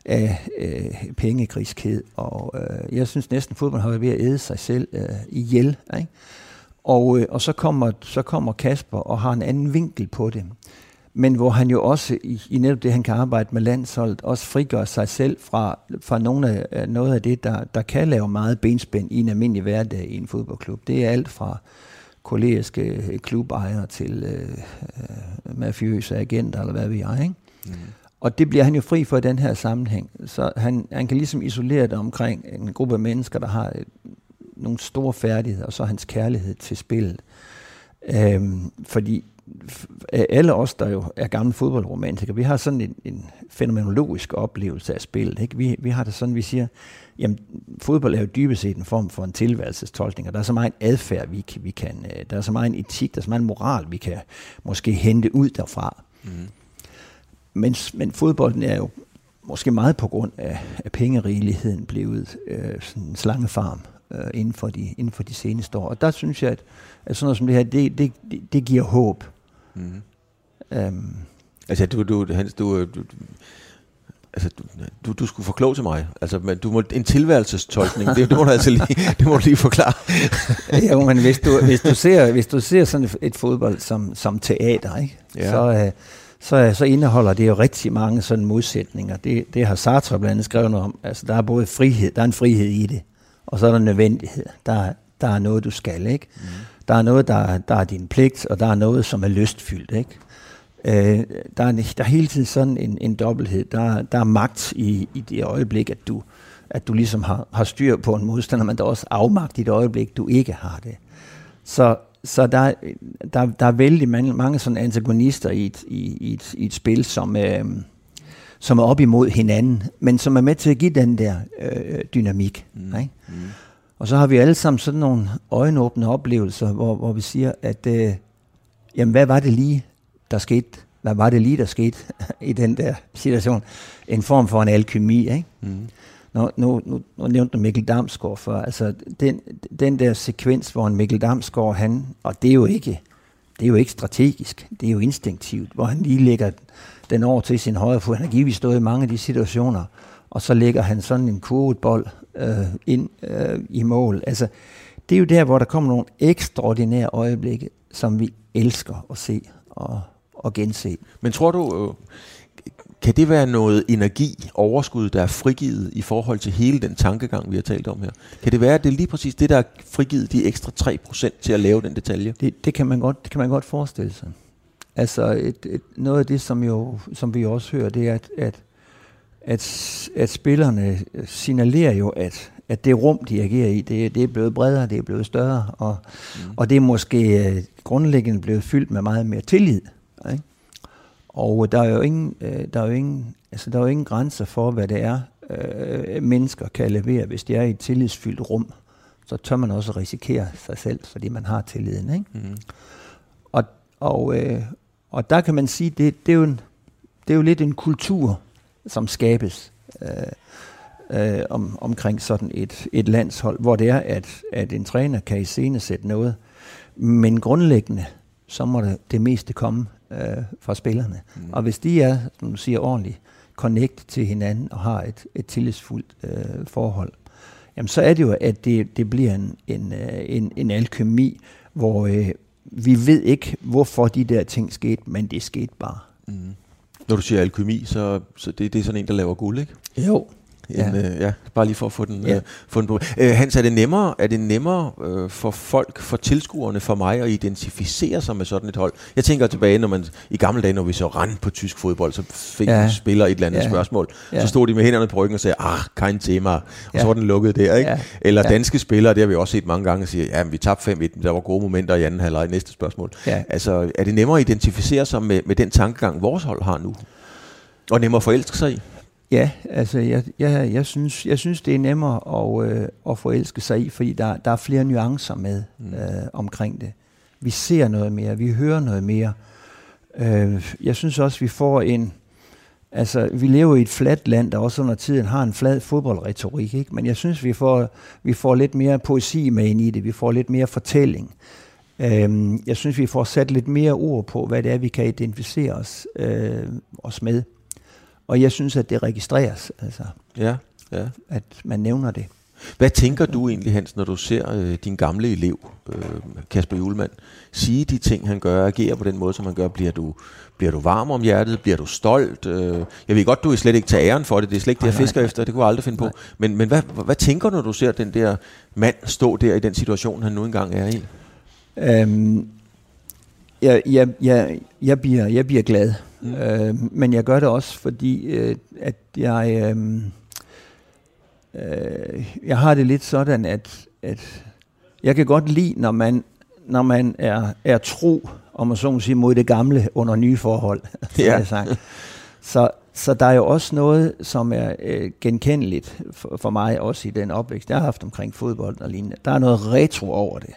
af øh, pengegriskhed. Og øh, jeg synes næsten, at fodbold har været ved at æde sig selv øh, ihjel. Ikke? Og, øh, og så, kommer, så kommer Kasper og har en anden vinkel på det men hvor han jo også i, i netop det, han kan arbejde med landsholdet, også frigør sig selv fra, fra nogle af, noget af det, der, der kan lave meget benspænd i en almindelig hverdag i en fodboldklub. Det er alt fra kollegiske øh, klubejere til øh, øh, mafiøse agenter, eller hvad vi er, ikke? Mm. Og det bliver han jo fri for i den her sammenhæng. Så han, han kan ligesom isolere det omkring en gruppe af mennesker, der har et, nogle store færdigheder, og så hans kærlighed til spillet. Øhm, fordi alle os, der jo er gamle fodboldromantikere, vi har sådan en, en fænomenologisk oplevelse af spillet. Ikke? Vi, vi har det sådan, vi siger, jamen fodbold er jo dybest set en form for en tilværelsestolkning, og der er så meget adfærd, vi, vi kan, øh, der er så meget en etik, der er så meget moral, vi kan måske hente ud derfra. Mm. Men, men fodbolden er jo måske meget på grund af, af pengerigeligheden blevet øh, sådan en slangefarm øh, inden, for de, inden for de seneste år. Og der synes jeg, at, at sådan noget som det her, det, det, det, det giver håb. Mm. Um, altså, du, du, Hans, du, du, altså, du, du, du skulle forklare til mig. Altså, men du må, en tilværelsestolkning, det, det, må du altså lige, det må du lige forklare. *laughs* jo, men hvis du, hvis du ser, hvis du ser sådan et, fodbold som, som teater, ikke? Ja. Så, uh, så, så indeholder det jo rigtig mange sådan modsætninger. Det, det har Sartre blandt andet skrevet om. Altså, der er både frihed, der er en frihed i det, og så er der nødvendighed. Der, der er noget, du skal, ikke? Mm. Der er noget, der, der er din pligt, og der er noget, som er lystfyldt, ikke? Øh, der, er, der er hele tiden sådan en, en dobbelthed. Der, der er magt i, i det øjeblik, at du, at du ligesom har, har styr på en modstander, men der er også afmagt i det øjeblik, du ikke har det. Så, så der, der, der er vældig mange, mange sådan antagonister i et, i, i et, i et spil, som, øh, som er op imod hinanden, men som er med til at give den der øh, dynamik. Mm. Ikke? Mm. Og så har vi alle sammen sådan nogle øjenåbne oplevelser, hvor, hvor vi siger, at øh, jamen, hvad var det lige, der skete? Hvad var det lige, der skete *laughs* i den der situation? En form for en alkemi, ikke? Mm. Nu, nu, nu, nu nævnte du Mikkel Damsgaard før. Altså, den, den der sekvens, hvor en Mikkel Damsgaard, han, og det er jo ikke, det er jo ikke strategisk, det er jo instinktivt, hvor han lige lægger den over til sin højre fod. Han har givet stået i mange af de situationer, og så lægger han sådan en kurvetbold øh, ind øh, i mål. Altså, det er jo der, hvor der kommer nogle ekstraordinære øjeblikke, som vi elsker at se og, og gense. Men tror du, øh, kan det være noget energi, overskud, der er frigivet i forhold til hele den tankegang, vi har talt om her? Kan det være, at det er lige præcis det, der er frigivet de ekstra 3% til at lave den detalje? Det, det, kan, man godt, det kan man godt forestille sig. Altså et, et, noget af det, som, jo, som vi også hører, det er, at, at, at, at spillerne signalerer jo, at, at det rum, de agerer i, det, det er blevet bredere, det er blevet større, og, mm. og det er måske uh, grundlæggende blevet fyldt med meget mere tillid. Ikke? Og der er jo ingen, øh, der er jo ingen, altså der er jo ingen grænser for, hvad det er, øh, mennesker kan levere, hvis de er i et tillidsfyldt rum. Så tør man også risikere sig selv, fordi man har tilliden. Ikke? Mm. Og, og, øh, og der kan man sige, det, det, er jo en, det er jo lidt en kultur, som skabes øh, øh, om, omkring sådan et, et landshold, hvor det er, at, at en træner kan i scene sætte noget. Men grundlæggende, så må det, det meste komme øh, fra spillerne. Mm. Og hvis de er, som du siger, ordentligt connect til hinanden og har et, et tillidsfuldt øh, forhold, jamen så er det jo, at det, det bliver en, en, øh, en, en alkemi, hvor øh, vi ved ikke, hvorfor de der ting skete, men det skete bare. Mm. Når du siger alkemi, så, så det, det er sådan en, der laver guld, ikke? Jo, Ja. En, øh, ja, bare lige for at få den, ja. øh, få den på. Øh, Hans, er det nemmere, er det nemmere øh, for folk, for tilskuerne, for mig at identificere sig med sådan et hold? Jeg tænker tilbage, når man i gamle dage, når vi så rand på tysk fodbold, så fik ja. spiller et eller andet ja. spørgsmål. Ja. Så stod de med hænderne på ryggen og sagde, ah, kein tema, og ja. så var den lukket der, ikke? Ja. Eller ja. danske spillere, det har vi også set mange gange, siger, ja, vi tabte 5-1, der var gode momenter i anden halvleg. Næste spørgsmål. Ja. Altså, er det nemmere at identificere sig med, med den tankegang, vores hold har nu? Og nemmere at forelske sig i? Ja, altså jeg, jeg, jeg, synes, jeg synes, det er nemmere at, øh, at forelske sig i, fordi der, der er flere nuancer med mm. øh, omkring det. Vi ser noget mere, vi hører noget mere. Øh, jeg synes også, vi får en... Altså, vi lever i et fladt land, der også under tiden har en flad fodboldretorik, ikke? men jeg synes, vi får, vi får lidt mere poesi med ind i det. Vi får lidt mere fortælling. Øh, jeg synes, vi får sat lidt mere ord på, hvad det er, vi kan identificere os, øh, os med. Og jeg synes, at det registreres, altså, ja, ja. at man nævner det. Hvad tænker du egentlig, Hans, når du ser øh, din gamle elev, øh, Kasper Julemand, sige de ting, han gør, agere på den måde, som han gør? Bliver du, bliver du varm om hjertet? Bliver du stolt? Øh, jeg ved godt, du er slet ikke tage æren for det. Det er slet ikke det, jeg fisker nej, efter. Det kunne jeg aldrig finde nej. på. Men, men hvad, hvad tænker du, når du ser den der mand stå der i den situation, han nu engang er i? Øhm, jeg, jeg, jeg, jeg, bliver, jeg bliver glad. Mm. Øh, men jeg gør det også, fordi øh, at jeg, øh, øh, jeg har det lidt sådan, at, at jeg kan godt lide, når man, når man er, er tro, om man så må sige, mod det gamle under nye forhold. *laughs* Ja. sagt. Så, så der er jo også noget, som er øh, genkendeligt for, for mig, også i den opvækst, jeg har haft omkring fodbold og lignende. Der er noget retro over det.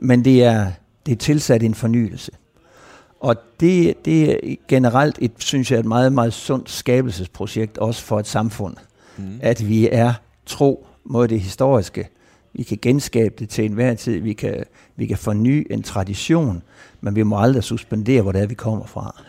Men det er, det er tilsat en fornyelse. Og det, det er generelt et, synes jeg, et meget, meget sundt skabelsesprojekt, også for et samfund. Mm. At vi er tro mod det historiske. Vi kan genskabe det til enhver tid. Vi kan, vi kan forny en tradition, men vi må aldrig suspendere, hvor det er, vi kommer fra.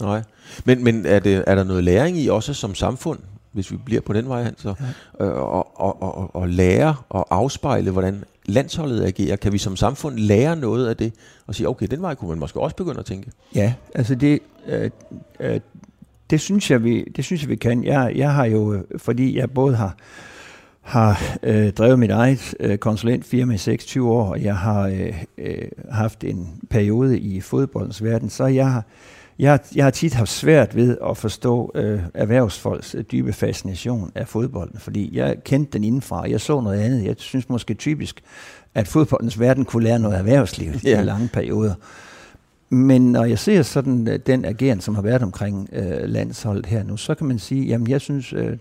Nej. Men, men er, det, er der noget læring i også som samfund, hvis vi bliver på den vej, så, ja. øh, og, og, og, og lære og afspejle, hvordan landsholdet agerer? Kan vi som samfund lære noget af det og sige, okay, den vej kunne man måske også begynde at tænke? Ja, altså det, øh, øh, det, synes jeg, vi, det synes jeg, vi kan. Jeg, jeg har jo, øh, fordi jeg både har har øh, drevet mit eget øh, konsulentfirma i 26 år, og jeg har øh, øh, haft en periode i fodboldens verden, så jeg har jeg, jeg har tit haft svært ved at forstå øh, erhvervsfolks øh, dybe fascination af fodbolden, fordi jeg kendte den indenfra, jeg så noget andet. Jeg synes måske typisk, at fodboldens verden kunne lære noget erhvervsliv ja. i lange perioder. Men når jeg ser sådan øh, den ageren, som har været omkring øh, landsholdet her nu, så kan man sige, jamen jeg synes, øh,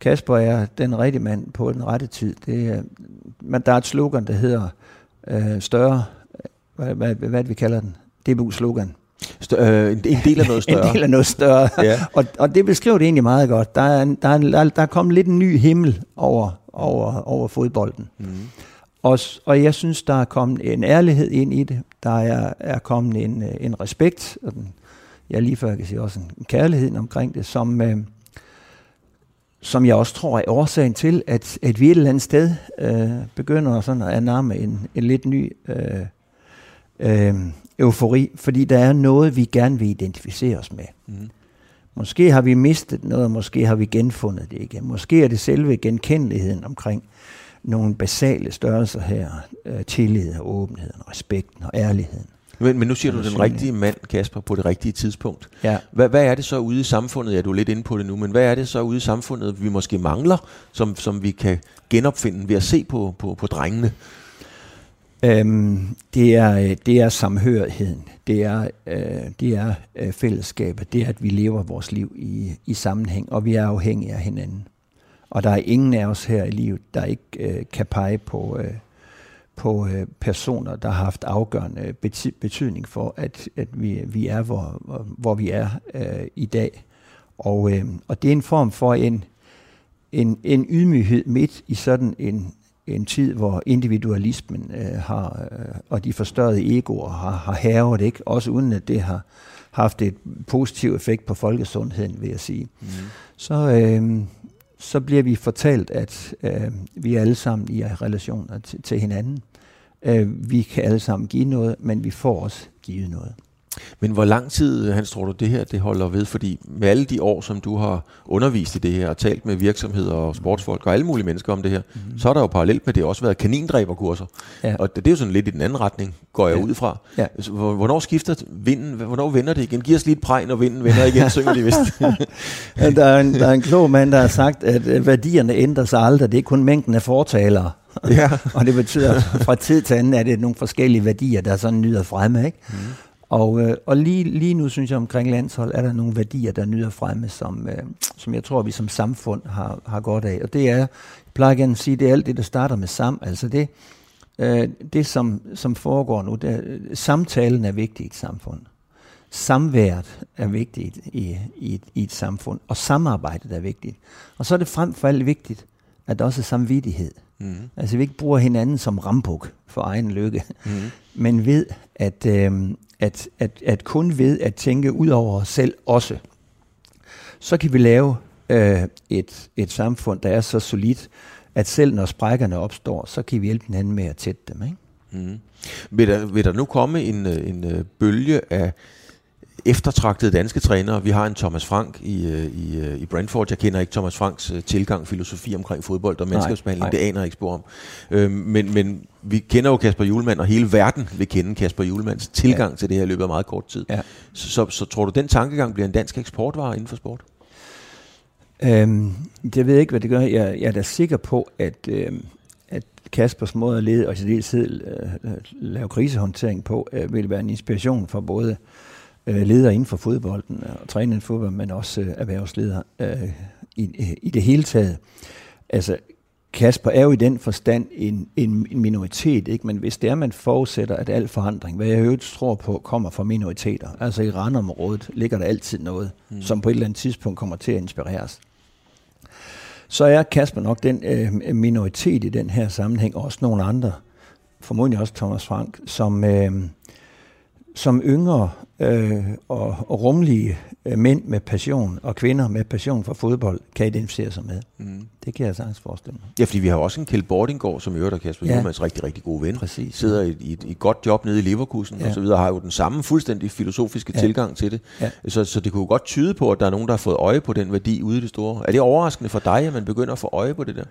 Kasper er den rigtige mand på den rette tid. Det er, men der er et slogan, der hedder øh, større, hvad, hvad, hvad, hvad vi kalder den? DBU-slogan. Stør, øh, en, del af noget større. *laughs* en del af noget større. ja. *laughs* og, og det beskriver det egentlig meget godt. Der er, der, er, der er kommet lidt en ny himmel over, over, over fodbolden. Mm. Og, og jeg synes, der er kommet en ærlighed ind i det. Der er, er kommet en, en respekt, og den, jeg lige før kan sige også en kærlighed omkring det, som, øh, som jeg også tror er årsagen til, at, at vi et eller andet sted øh, begynder sådan at nærme en, en lidt ny øh, øh, eufori, fordi der er noget, vi gerne vil identificere os med. Mm. Måske har vi mistet noget, måske har vi genfundet det igen. Måske er det selve genkendeligheden omkring nogle basale størrelser her. Øh, tillid og åbenheden, respekten og ærligheden. Men, men nu siger du den rigtige mand, Kasper, på det rigtige tidspunkt. Ja. Hvad, hvad er det så ude i samfundet, ja du er lidt inde på det nu, men hvad er det så ude i samfundet, vi måske mangler, som, som vi kan genopfinde ved at se på, på, på drengene? Øhm, det, er, øh, det er samhørigheden, det er, øh, det er øh, fællesskabet, det er, at vi lever vores liv i, i sammenhæng, og vi er afhængige af hinanden. Og der er ingen af os her i livet, der ikke øh, kan pege på, øh, på øh, personer, der har haft afgørende bety- betydning for, at, at vi, vi er, hvor, hvor vi er øh, i dag. Og, øh, og det er en form for en, en, en ydmyghed midt i sådan en, en tid, hvor individualismen øh, har, øh, og de forstørrede egoer har, har hævet, ikke? også uden at det har haft et positiv effekt på folkesundheden, vil jeg sige. Mm. Så, øh, så bliver vi fortalt, at øh, vi er alle sammen i relationer til, til hinanden. Øh, vi kan alle sammen give noget, men vi får også givet noget. Men hvor lang tid, Hans, tror du, det her det holder ved? Fordi med alle de år, som du har undervist i det her, og talt med virksomheder og sportsfolk og alle mulige mennesker om det her, mm-hmm. så har der jo parallelt med det også været kanindræberkurser. Ja. Og det, det er jo sådan lidt i den anden retning, går jeg ja. ud fra. Ja. Hvornår skifter vinden? Hvornår vender det igen? Giv os lige et præg, når vinden vender igen, synger de vist. *laughs* der, er en, der er en klog mand, der har sagt, at værdierne ændrer sig aldrig. Det er kun mængden af fortalere. Ja. *laughs* og det betyder, at fra tid til anden er det nogle forskellige værdier, der sådan nyder fremme. Ikke? Mm. Og, øh, og lige, lige nu synes jeg omkring landshold, er der nogle værdier, der nyder fremme, som, øh, som jeg tror, vi som samfund har, har godt af. Og det er, jeg plejer gerne at sige, det er alt det, der starter med sam. Altså det, øh, det som, som foregår nu, det, samtalen er vigtig i et samfund. Samværet er vigtigt i, i, et, i et samfund, og samarbejdet er vigtigt. Og så er det frem for alt vigtigt, at der også er samvittighed. Mm. Altså vi ikke bruger hinanden som rambuk for egen lykke, mm. *laughs* men ved, at, øh, at, at, at kun ved at tænke ud over os selv også, så kan vi lave øh, et, et samfund, der er så solidt, at selv når sprækkerne opstår, så kan vi hjælpe hinanden med at tætte dem. Ikke? Mm. Vil, der, vil der nu komme en, øh, en øh, bølge af eftertragtede danske trænere. Vi har en Thomas Frank i, øh, i, i Brentford. Jeg kender ikke Thomas Franks tilgang, filosofi omkring fodbold og menneskehedsbehandling. Det aner jeg ikke spor om. Øh, men, men vi kender jo Kasper Julemand, og hele verden vil kende Kasper Julemands tilgang ja. til det her i løbet af meget kort tid. Ja. Så, så, så tror du, den tankegang bliver en dansk eksportvare inden for sport? Øhm, det ved jeg ikke, hvad det gør. Jeg, jeg er da sikker på, at, øh, at Kaspers måde at lede, og i dels øh, lave krisehåndtering på, øh, vil være en inspiration for både øh, ledere inden for fodbolden og træner i fodbold, men også øh, erhvervsledere øh, i, i det hele taget. Altså, Kasper er jo i den forstand en, en, en minoritet, ikke? men hvis det er, man forudsætter, at al forandring, hvad jeg øvrigt tror på, kommer fra minoriteter, altså i randområdet ligger der altid noget, mm. som på et eller andet tidspunkt kommer til at inspireres. Så er Kasper nok den øh, minoritet i den her sammenhæng, og også nogle andre, formodentlig også Thomas Frank, som, øh, som yngre øh, og, og rumlige øh, mænd med passion og kvinder med passion for fodbold kan identificere sig med. Mm. Det kan jeg sagtens forestille mig. Ja, fordi vi har også en Kjeld Bordingård, som i øvrigt er Kasper ja. Juhlmanns rigtig, rigtig gode ven. Præcis. Sidder i, i, i et godt job nede i Leverkusen ja. og så videre, har jo den samme fuldstændig filosofiske ja. tilgang til det. Ja. Så, så det kunne godt tyde på, at der er nogen, der har fået øje på den værdi ude i det store. Er det overraskende for dig, at man begynder at få øje på det der?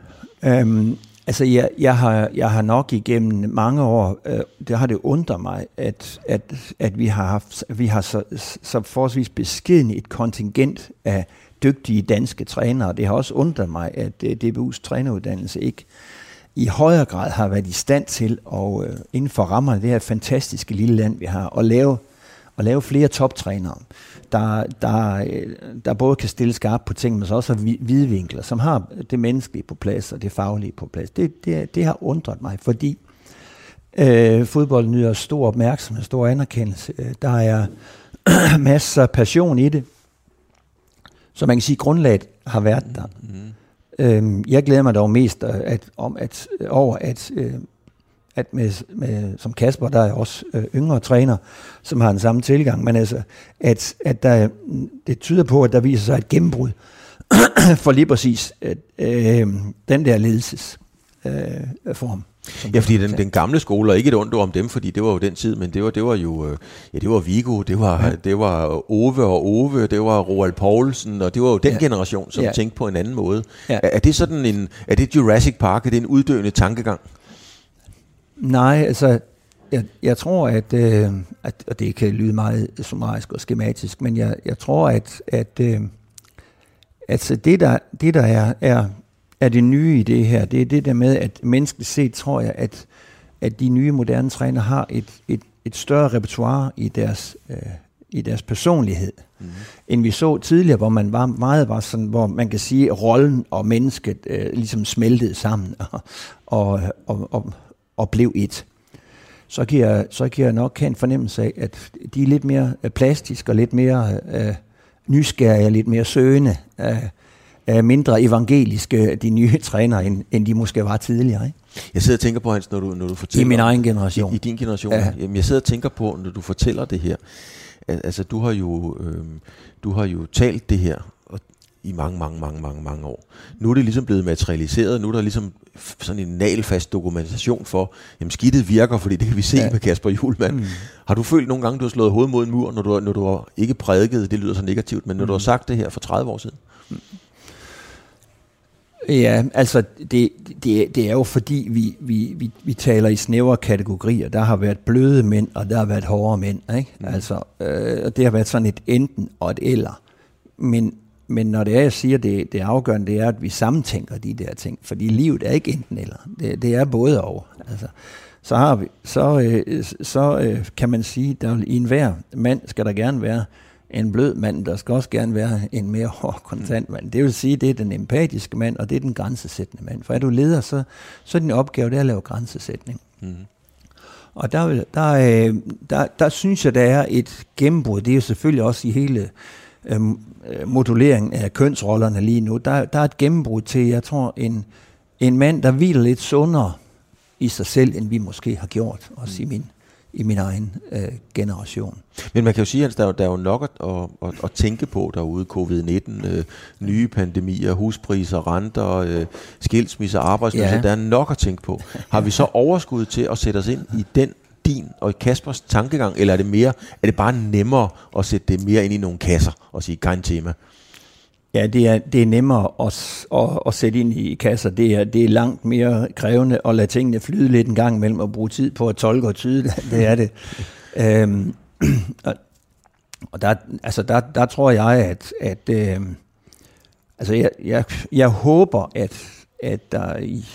Øhm, Altså, jeg, jeg, har, jeg har nok igennem mange år, øh, det har det undret mig, at, at, at vi har haft, vi har så, så forholdsvis beskeden et kontingent af dygtige danske trænere. Det har også undret mig, at øh, DBU's træneruddannelse ikke i højere grad har været i stand til at øh, inden for rammerne af det her fantastiske lille land, vi har, at lave, at lave flere toptrænere der, der, der både kan stille skarpt på ting, men så også har vidvinkler, som har det menneskelige på plads og det faglige på plads. Det, det, det har undret mig, fordi øh, fodbold nyder stor opmærksomhed, stor anerkendelse. Øh, der er *clears throat* masser af passion i det. Så man kan sige, at grundlaget har været der. Mm. Øh, jeg glæder mig dog mest at, om at, over, at øh, at med, med, som Kasper, der er også øh, yngre træner, som har den samme tilgang, men altså, at, at der, det tyder på, at der viser sig et gennembrud *clears throat* for lige præcis øh, øh, den der ledelsesform. Øh, form, Ja, fordi den, den gamle skole, og ikke et ondt om dem, fordi det var jo den tid, men det var, det var jo, øh, ja, det var Vigo, det var, ja. det var Ove og Ove, det var Roald Poulsen, og det var jo den ja. Generation, som ja. Tænkte på en anden måde. Ja. Er, er det sådan en, er det Jurassic Park, er det en uddøende tankegang? Nej, altså, jeg, jeg tror, at, øh, at, og det kan lyde meget summarisk og skematisk, men jeg, jeg tror, at, at øh, altså det, der, det, der er, er, er det nye i det her, det er det der med, at menneskeligt set tror jeg, at, at de nye moderne træner har et, et, et større repertoire i deres, øh, i deres personlighed, mm. end vi så tidligere, hvor man var meget var sådan, hvor man kan sige, at rollen og mennesket øh, ligesom smeltede sammen *laughs* og, og, og, og, og blev et så kan, jeg, så kan jeg nok have en fornemmelse af, at de er lidt mere øh, plastiske og lidt mere øh, nysgerrige og lidt mere søgende, øh, øh, mindre evangeliske, de nye *laughs* trænere, end, end de måske var tidligere. Ikke? Jeg sidder og tænker på, Hans, når du, når du fortæller... I min egen generation. I, i din generation. Ja. Ja. Jamen, jeg sidder og tænker på, når du fortæller det her, altså du har jo, øh, du har jo talt det her i mange, mange, mange, mange, mange år. Nu er det ligesom blevet materialiseret, nu er der ligesom sådan en nalfast dokumentation for, jamen skidtet virker, fordi det kan vi se ja. Med Kasper Julemand. Mm. Har du følt nogle gange, du har slået hovedet mod en mur, når du, når du har ikke prædiket, det lyder så negativt, men når mm. du har sagt det her for 30 år siden? Ja, altså det, det, det er jo fordi, vi, vi, vi, vi taler i snævre kategorier. Der har været bløde mænd, og der har været hårde mænd. Ikke? Mm. Altså, øh, og det har været sådan et enten og et eller. Men, men når det er, jeg siger, det, det afgørende, det er, at vi sammentænker de der ting. Fordi livet er ikke enten eller. Det, det er både og. Altså, så, har vi, så, øh, så øh, kan man sige, at i enhver mand skal der gerne være en blød mand, der skal også gerne være en mere hård kontant mand. Det vil sige, det er den empatiske mand, og det er den grænsesættende mand. For er du leder, så, så er din opgave det er at lave grænsesætning. Mm. Og der, vil- der, øh, der, der synes jeg, der er et gennembrud. Det er jo selvfølgelig også i hele øh, moduleringen af kønsrollerne lige nu. Der, der er et gennembrud til, jeg tror, en, en mand, der hviler lidt sundere i sig selv, end vi måske har gjort, også i min, i min egen øh, generation. Men man kan jo sige, at der, er jo- der er jo nok at, at, at, at tænke på derude. Covid-19, øh, nye pandemier, huspriser, renter, øh, skilsmisser, arbejdsløshed. Ja. Der er nok at tænke på. Har vi så *laughs* overskud til at sætte os ind i den din og i Kaspers tankegang, eller er det mere, er det bare nemmere at sætte det mere ind i nogle kasser og sige, kein tema? Ja, det er, det er nemmere at, at, at sætte ind i kasser. Det er, det er langt mere krævende at lade tingene flyde lidt en gang imellem og bruge tid på at tolke og tyde det. *laughs* Er det. øhm, *clears throat* og og der, altså der, der tror jeg, at, at øhm, altså jeg, jeg, jeg håber, at, at, der i,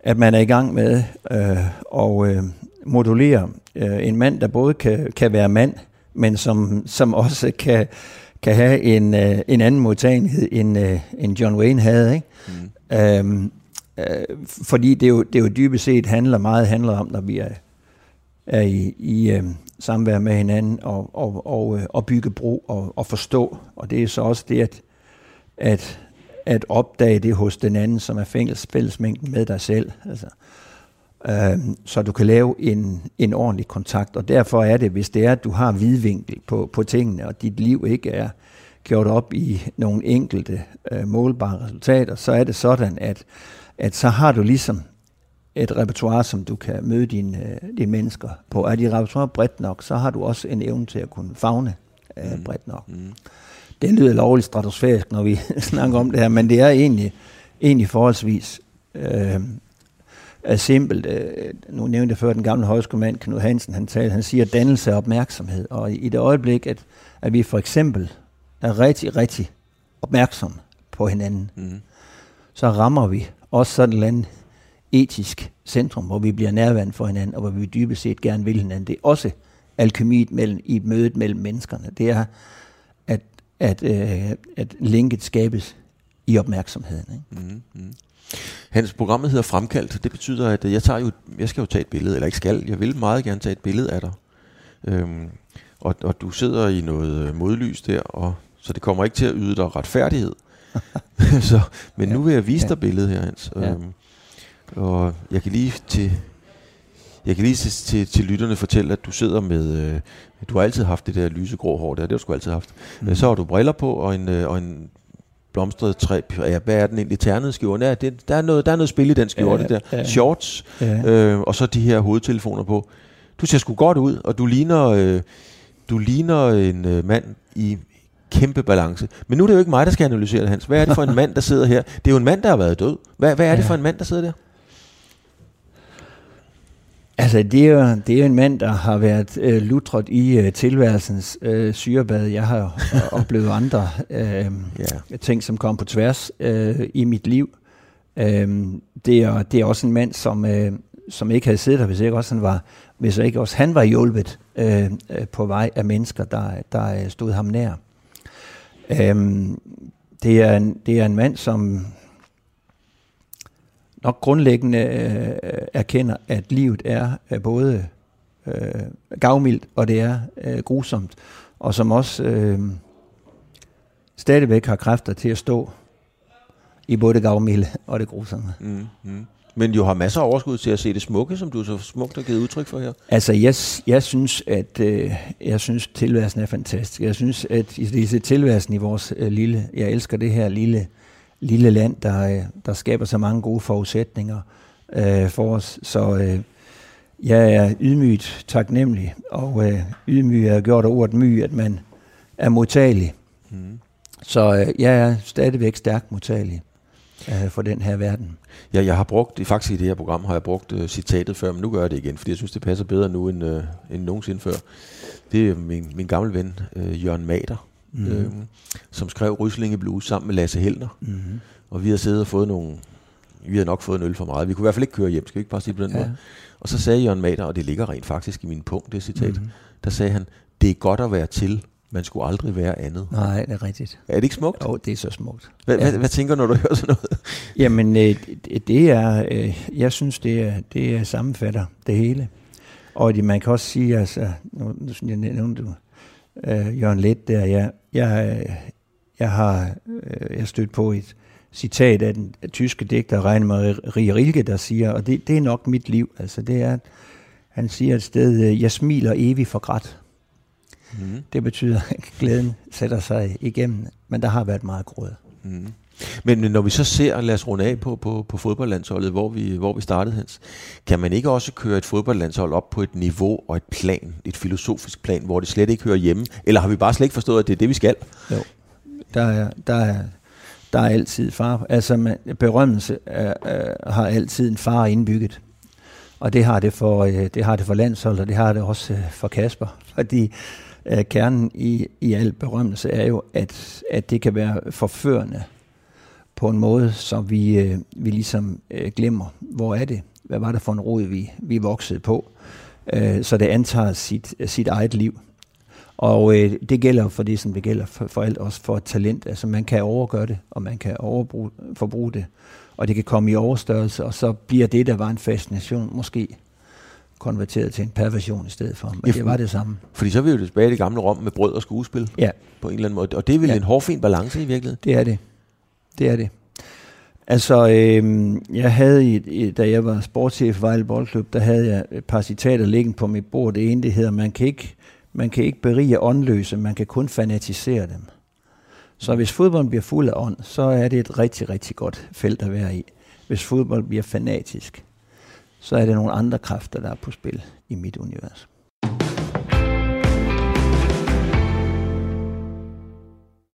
at man er i gang med øh, og, øh, modulere øh, en mand, der både kan, kan være mand, men som, som også kan, kan have en, øh, en anden modtagenhed, end, øh, end John Wayne havde. Ikke? Mm. Øhm, øh, fordi det jo, det jo dybest set handler meget handler om, når vi er, er i, i øh, samvær med hinanden og, og, og, øh, og bygge bro og, og forstå. Og det er så også det, at, at, at opdage det hos den anden, som er fælles, fællesmængden med dig selv. Altså, øh, så du kan lave en, en ordentlig kontakt. Og derfor er det, hvis det er, at du har vidvinkel på, på tingene, og dit liv ikke er gjort op i nogle enkelte øh, målbare resultater, så er det sådan, at, at så har du ligesom et repertoire, som du kan møde dine, øh, dine mennesker på. Er dit repertoire bredt nok, så har du også en evne til at kunne fagne øh, bredt nok. Mm. Det lyder lovligt stratosfærisk, når vi *laughs* snakker om det her, men det er egentlig, egentlig forholdsvis øh, er simpelt. Øh, nu nævnte jeg før den gamle højskolemand Knud Hansen, han, talte, han siger dannelse og opmærksomhed. Og i, det øjeblik, at, at vi for eksempel er rigtig, rigtig opmærksomme på hinanden, Mm. så rammer vi også sådan et eller andet etisk centrum, hvor vi bliver nærværende for hinanden, og hvor vi dybest set gerne vil hinanden. Det er også alkemiet mellem, i mødet mellem menneskerne. Det er, at, at, øh, at linket skabes i opmærksomheden. Ikke? Mm, mm. Hans, programmet hedder Fremkaldt. Det betyder, at jeg, tager jo, jeg skal jo tage et billede, eller ikke skal, jeg vil meget gerne tage et billede af dig. Øhm, og, og du sidder i noget øh, modlys der, og, så det kommer ikke til at yde dig retfærdighed. *laughs* *laughs* så, men nu vil jeg vise dig billedet her, Hans. Ja. Øhm, og jeg kan lige til, jeg kan lige til, til, til lytterne fortælle, at du sidder med, øh, du har altid haft det der lysegrå hår der, det har du sgu altid haft. Mm. Så har du briller på og en, øh, og en blomstret træ. Ja, hvad er den egentlig? Ternet skjorte? Ja, det, der, er noget, der er noget spil i den skjorte Ja, der. ja. Shorts, Ja. øh, og så de her hovedtelefoner på. Du ser sgu godt ud, og du ligner, øh, du ligner en øh, mand i kæmpe balance. Men nu er det jo ikke mig, der skal analysere det, Hans. Hvad er det for en mand, der sidder her? Det er jo en mand, der har været død. Hvad, hvad er det Ja. for en mand, der sidder der? Altså, det er, jo, det er jo en mand, der har været øh, lutret i øh, tilværelsens øh, syrebad. Jeg har jo øh, *laughs* oplevet andre øh, Ja. ting, som kom på tværs øh, i mit liv. Øh, det, er, det er også en mand, som, øh, som ikke havde siddet der, hvis ikke også han var, hvis ikke også han var hjulpet øh, øh, på vej af mennesker, der, der øh, stod ham nær. Øh, det, er en, det er en mand, som nok grundlæggende øh, erkender, at livet er, er både øh, gavmildt og det er øh, grusomt, og som også øh, stadigvæk har kræfter til at stå i både det gavmilde og det grusomme. Mm, mm. Men jo har masser af overskud til at se det smukke, som du så smukt har givet udtryk for her. Altså, jeg, jeg synes, at øh, jeg synes, tilværelsen er fantastisk. Jeg synes, at i disse tilværelsen i vores øh, lille, jeg elsker det her lille, lille land, der, øh, der skaber så mange gode forudsætninger øh, for os. Så øh, jeg er ydmygt taknemmelig, og øh, ydmyg er gjort af ordet my, at man er modtagelig. Mm. Så øh, jeg er stadigvæk stærkt modtagelig øh, for den her verden. Ja, jeg har brugt, faktisk i det her program har jeg brugt uh, citatet før, men nu gør jeg det igen, fordi jeg synes, det passer bedre nu end, uh, end nogensinde før. Det er min, min gamle ven, uh, Jørgen Mader. Mm. øh, som skrev Ryslinge Blues sammen med Lasse Helner. Mm-hmm. Og vi har siddet og fået nogle, vi har nok fået en øl for meget. Vi kunne i hvert fald ikke køre hjem, skal vi ikke bare sige på den Ja. måde? Og så sagde Jørgen Mader, og det ligger rent faktisk i min punkt, det citat, mm. der sagde han, det er godt at være til, man skulle aldrig være andet. Nej, det er rigtigt. Er det ikke smukt? Jo, det er så smukt. Hvad, Ja. hvad, hvad tænker du, når du hører sådan noget? *laughs* Jamen, øh, det- er, øh, jeg synes, det er, det er sammenfatter det hele. Og det, man kan også sige, altså, nu, nu jeg nævnte du, øh, Jørgen Let der, jeg, jeg, øh, jeg har øh, jeg stødt på et citat af den tyske digter Rainer Marie Rilke, der siger, og det, det er nok mit liv, altså det er, han siger et sted, øh, jeg smiler evigt for grædt. Mm. Det betyder, at glæden sætter sig igennem, men der har været meget gråd. Mm. Men men når vi så ser, lad os runde af på, på, på fodboldlandsholdet, hvor vi, hvor vi startede hens, kan man ikke også køre et fodboldlandshold op på et niveau og et plan, et filosofisk plan, hvor det slet ikke hører hjemme? Eller har vi bare slet ikke forstået, at det er det, vi skal? Jo, der er, der er, der er altid far. Altså man, berømmelse er, er, har altid en far indbygget. Og det har det for, øh, det har det for landsholdet, og det har det også for Kasper. Fordi kernen i, i al berømmelse er jo, at, at det kan være forførende på en måde, så vi, øh, vi ligesom øh, glemmer, hvor er det? Hvad var det for en rod, vi, vi voksede på? Øh, så det antager sit, sit eget liv. Og øh, det gælder for det, som det gælder for, for alt også for talent. Altså man kan overgøre det, og man kan overbruge, forbruge det. Og det kan komme i overstørrelse, og så bliver det, der var en fascination, måske konverteret til en perversion i stedet for. Men Ja, det var det samme. Fordi så er vi jo tilbage i det gamle Rom med brød og skuespil Ja, på en eller anden måde. Og det er vel Ja. en hårfin balance i virkeligheden? det er det. Det er det. Altså, øh, jeg havde, i, i, da jeg var sportschef i Vejle Boldklub, der havde jeg et par citater liggende på mit bord. Det ene, det hedder, man kan ikke, man kan ikke berige åndløse, man kan kun fanatisere dem. Så hvis fodbold bliver fuld af ånd, så er det et rigtig, rigtig godt felt at være i. Hvis fodbold bliver fanatisk, så er det nogle andre kræfter, der er på spil i mit univers.